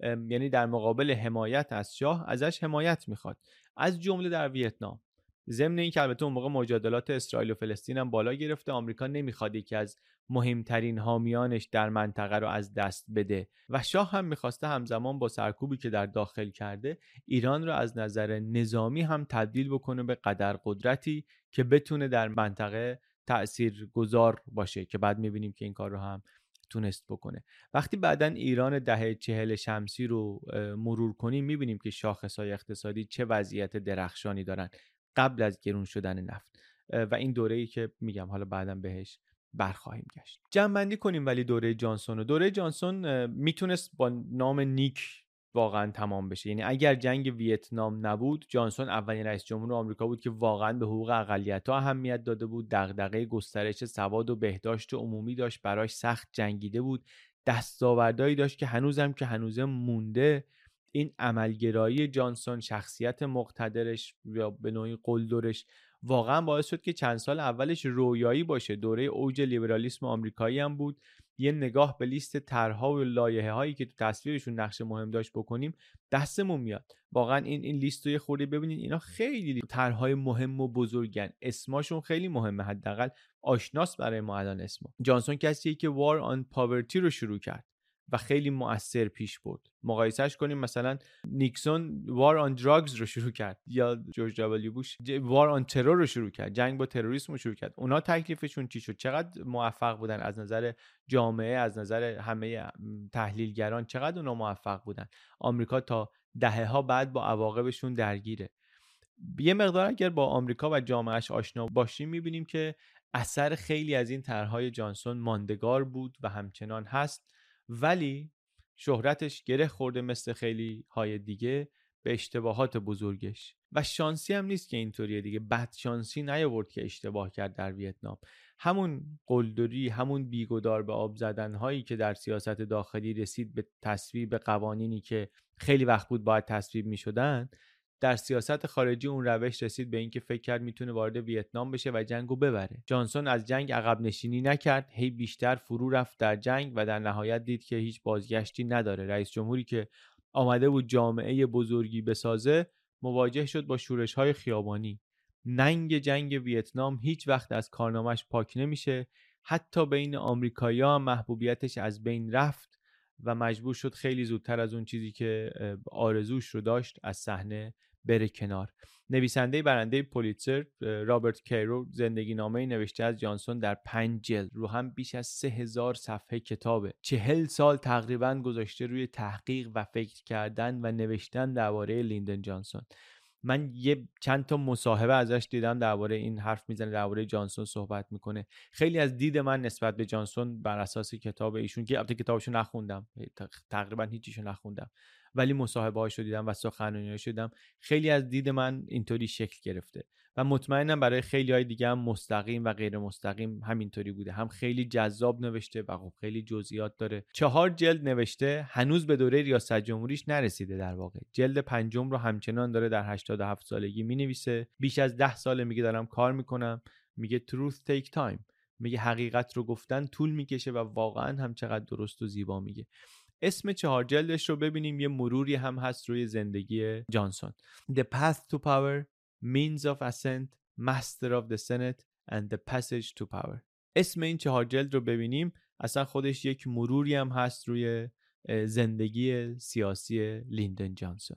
یعنی در مقابل حمایت از شاه ازش حمایت می‌خواد. از جمله در ویتنام. ضمن این که البته اون موقع مجادلات اسرائیل و فلسطین هم بالا گرفته. آمریکا نمی‌خواد یکی از مهمترین حامیانش در منطقه رو از دست بده و شاه هم می‌خواسته همزمان با سرکوبی که در داخل کرده ایران رو از نظر نظامی هم تبدیل بکنه به قدر قدرتی که بتونه در منطقه تأثیر گذار باشه که بعد می‌بینیم که این کار رو هم تونست بکنه. وقتی بعدا ایران دهه چهل شمسی رو مرور کنیم می‌بینیم که شاخصهای اقتصادی چه وضعیت درخشانی دارن. قبل از گرون شدن نفت و این دوره ای که میگم حالا بعدا بهش برخواهیم گشت. جمع کنیم ولی دوره جانسون و دوره جانسون می‌تونست با نام نیک واقعا تمام بشه. یعنی اگر جنگ ویتنام نبود جانسون اولین رئیس جمهور آمریکا بود که واقعا به حقوق اقلیت ها اهمیت داده بود. دغدغه گسترش سواد و بهداشت عمومی داشت. براش سخت جنگیده بود. دستاوردهایی داشت که هنوزم که هنوزم مونده. این عملگرایی جانسون شخصیت مقتدرش یا به نوعی قلدرش واقعا باعث شد که چند سال اولش رویایی باشه. دوره اوج لیبرالیسم آمریکایی هم بود. یه نگاه به لیست طرحها و لایحه هایی که تو تصویرشون نقش مهم داشت بکنیم دستمون میاد. واقعا این این لیست رو یه خورده ببینید. اینا خیلی طرحهای مهم و بزرگن. اسماشون خیلی مهمه حداقل. آشناس برای ما الان اسم جانسون کسیه که وار آن پاورتی رو شروع کرد. و خیلی مؤثر پیش برد. مقایسهش کنیم مثلا نیکسون وار آن دراگز رو شروع کرد یا جورج دبلیو بوش وار آن ترور رو شروع کرد جنگ با تروریسم رو شروع کرد. اونا تکلیفشون چی شد؟ چقدر موفق بودن از نظر جامعه از نظر همه تحلیلگران چقدر اونا موفق بودن؟ آمریکا تا دهه ها بعد با عواقبشون درگیره. یه مقدار اگر با آمریکا و جامعهش آشنا باشیم می‌بینیم که اثر خیلی از این طرحهای جانسون ماندگار بود و همچنان هست. ولی شهرتش گره خورده مثل خیلی های دیگه به اشتباهات بزرگش. و شانسی هم نیست که اینطوریه دیگه. بد شانسی نیاورد که اشتباه کرد در ویتنام. همون قلدری همون بیگدار به آب زدن هایی که در سیاست داخلی رسید به تصویب قوانینی که خیلی وقت بود باید تصویب می شدن در سیاست خارجی اون روش رسید به اینکه فکر کرد می‌تونه وارد ویتنام بشه و جنگو ببره. جانسون از جنگ عقب نشینی نکرد هی بیشتر فرو رفت در جنگ و در نهایت دید که هیچ بازگشتی نداره. رئیس جمهوری که آمده بود جامعه بزرگی بسازه مواجه شد با شورش های خیابانی. ننگ جنگ ویتنام هیچ وقت از کارنامش پاک نمیشه. حتی بین آمریکایی‌ها محبوبیتش از بین رفت و مجبور شد خیلی زودتر از اون چیزی که آرزوش رو داشت از صحنه بره کنار. نویسنده برنده پولیتسر رابرت کیرو زندگی نامه نوشته از جانسون در پنج جلد. رو هم بیش از سه هزار صفحه کتابه. چهل سال تقریبا گذاشته روی تحقیق و فکر کردن و نوشتن درباره لیندن جانسون. من یه چند تا مصاحبه ازش دیدم درباره این حرف می‌زنه درباره جانسون صحبت می‌کنه. خیلی از دید من نسبت به جانسون بر اساس کتاب ایشون که البته کتابشو نخوندم تقریبا هیچیشو نخوندم. ولی مصاحبه هاشو دیدم و سخنرانی شدم خیلی از دید من اینطوری شکل گرفته و مطمئنم برای خیلی های دیگه هم مستقیم و غیر مستقیم همینطوری بوده. هم خیلی جذاب نوشته و خب خیلی جزئیات داره. چهار جلد نوشته هنوز به دوره ریاست جمهوریش نرسیده در واقع. جلد پنجم رو همچنان داره در 87 سالگی می نویسه بیش از ده ساله میگه دارم کار می‌کنم. میگه truth take time. میگه حقیقت رو گفتن طول می‌کشه و واقعا هم چقدر درست و زیبا میگه. اسم چهار جلدش رو ببینیم یه مروری هم هست روی زندگی جانسون. The Path to Power Means of Ascent Master of the Senate and the Passage to Power. اسم این چهار جلد رو ببینیم. اصلا خودش یک مروری هم هست روی زندگی سیاسی لیندن جانسون.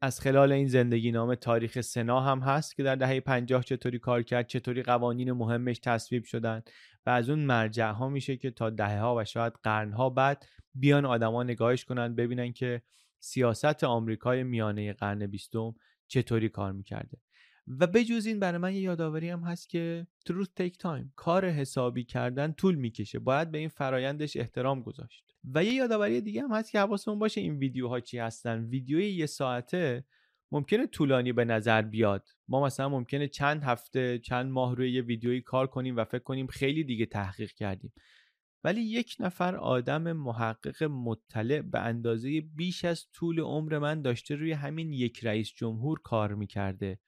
از خلال این زندگی نامه تاریخ سنا هم هست که در دهه 50 چطوری کار کرد چطوری قوانین مهمش تصویب شدن. و از اون مرجع ها میشه که تا دهه ها و شاید قرن ها بعد بیان آدما نگاهش کنن ببینن که سیاست آمریکای میانه قرن بیستم چطوری کار می‌کرده. و بجز این برای من یه یادآوری هم هست که truth take time کار حسابی کردن طول می‌کشه. باید به این فرایندش احترام گذاشت. و یه یادآوری دیگه هم هست که حواسمون باشه این ویدیوها چی هستن. ویدیوی یه ساعته ممکنه طولانی به نظر بیاد. ما مثلا ممکنه چند هفته چند ماه روی یه ویدیویی کار کنیم و فکر کنیم خیلی دیگه تحقیق کردیم. ولی یک نفر آدم محقق مطلع به اندازه بیش از طول عمر من داشته روی همین یک رئیس جمهور کار می‌کرده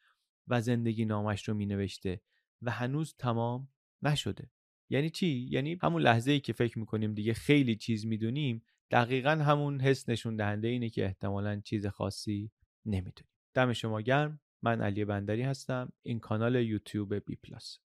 و زندگی نامش رو مینوشته و هنوز تمام نشده. یعنی چی؟ یعنی همون لحظه ای که فکر می‌کنیم دیگه خیلی چیز می‌دونیم دقیقا همون حس نشون دهنده اینه که احتمالا چیز خاصی نمی‌دونیم دم شما گرم. من علی بندری هستم. این کانال یوتیوب بی پلاس.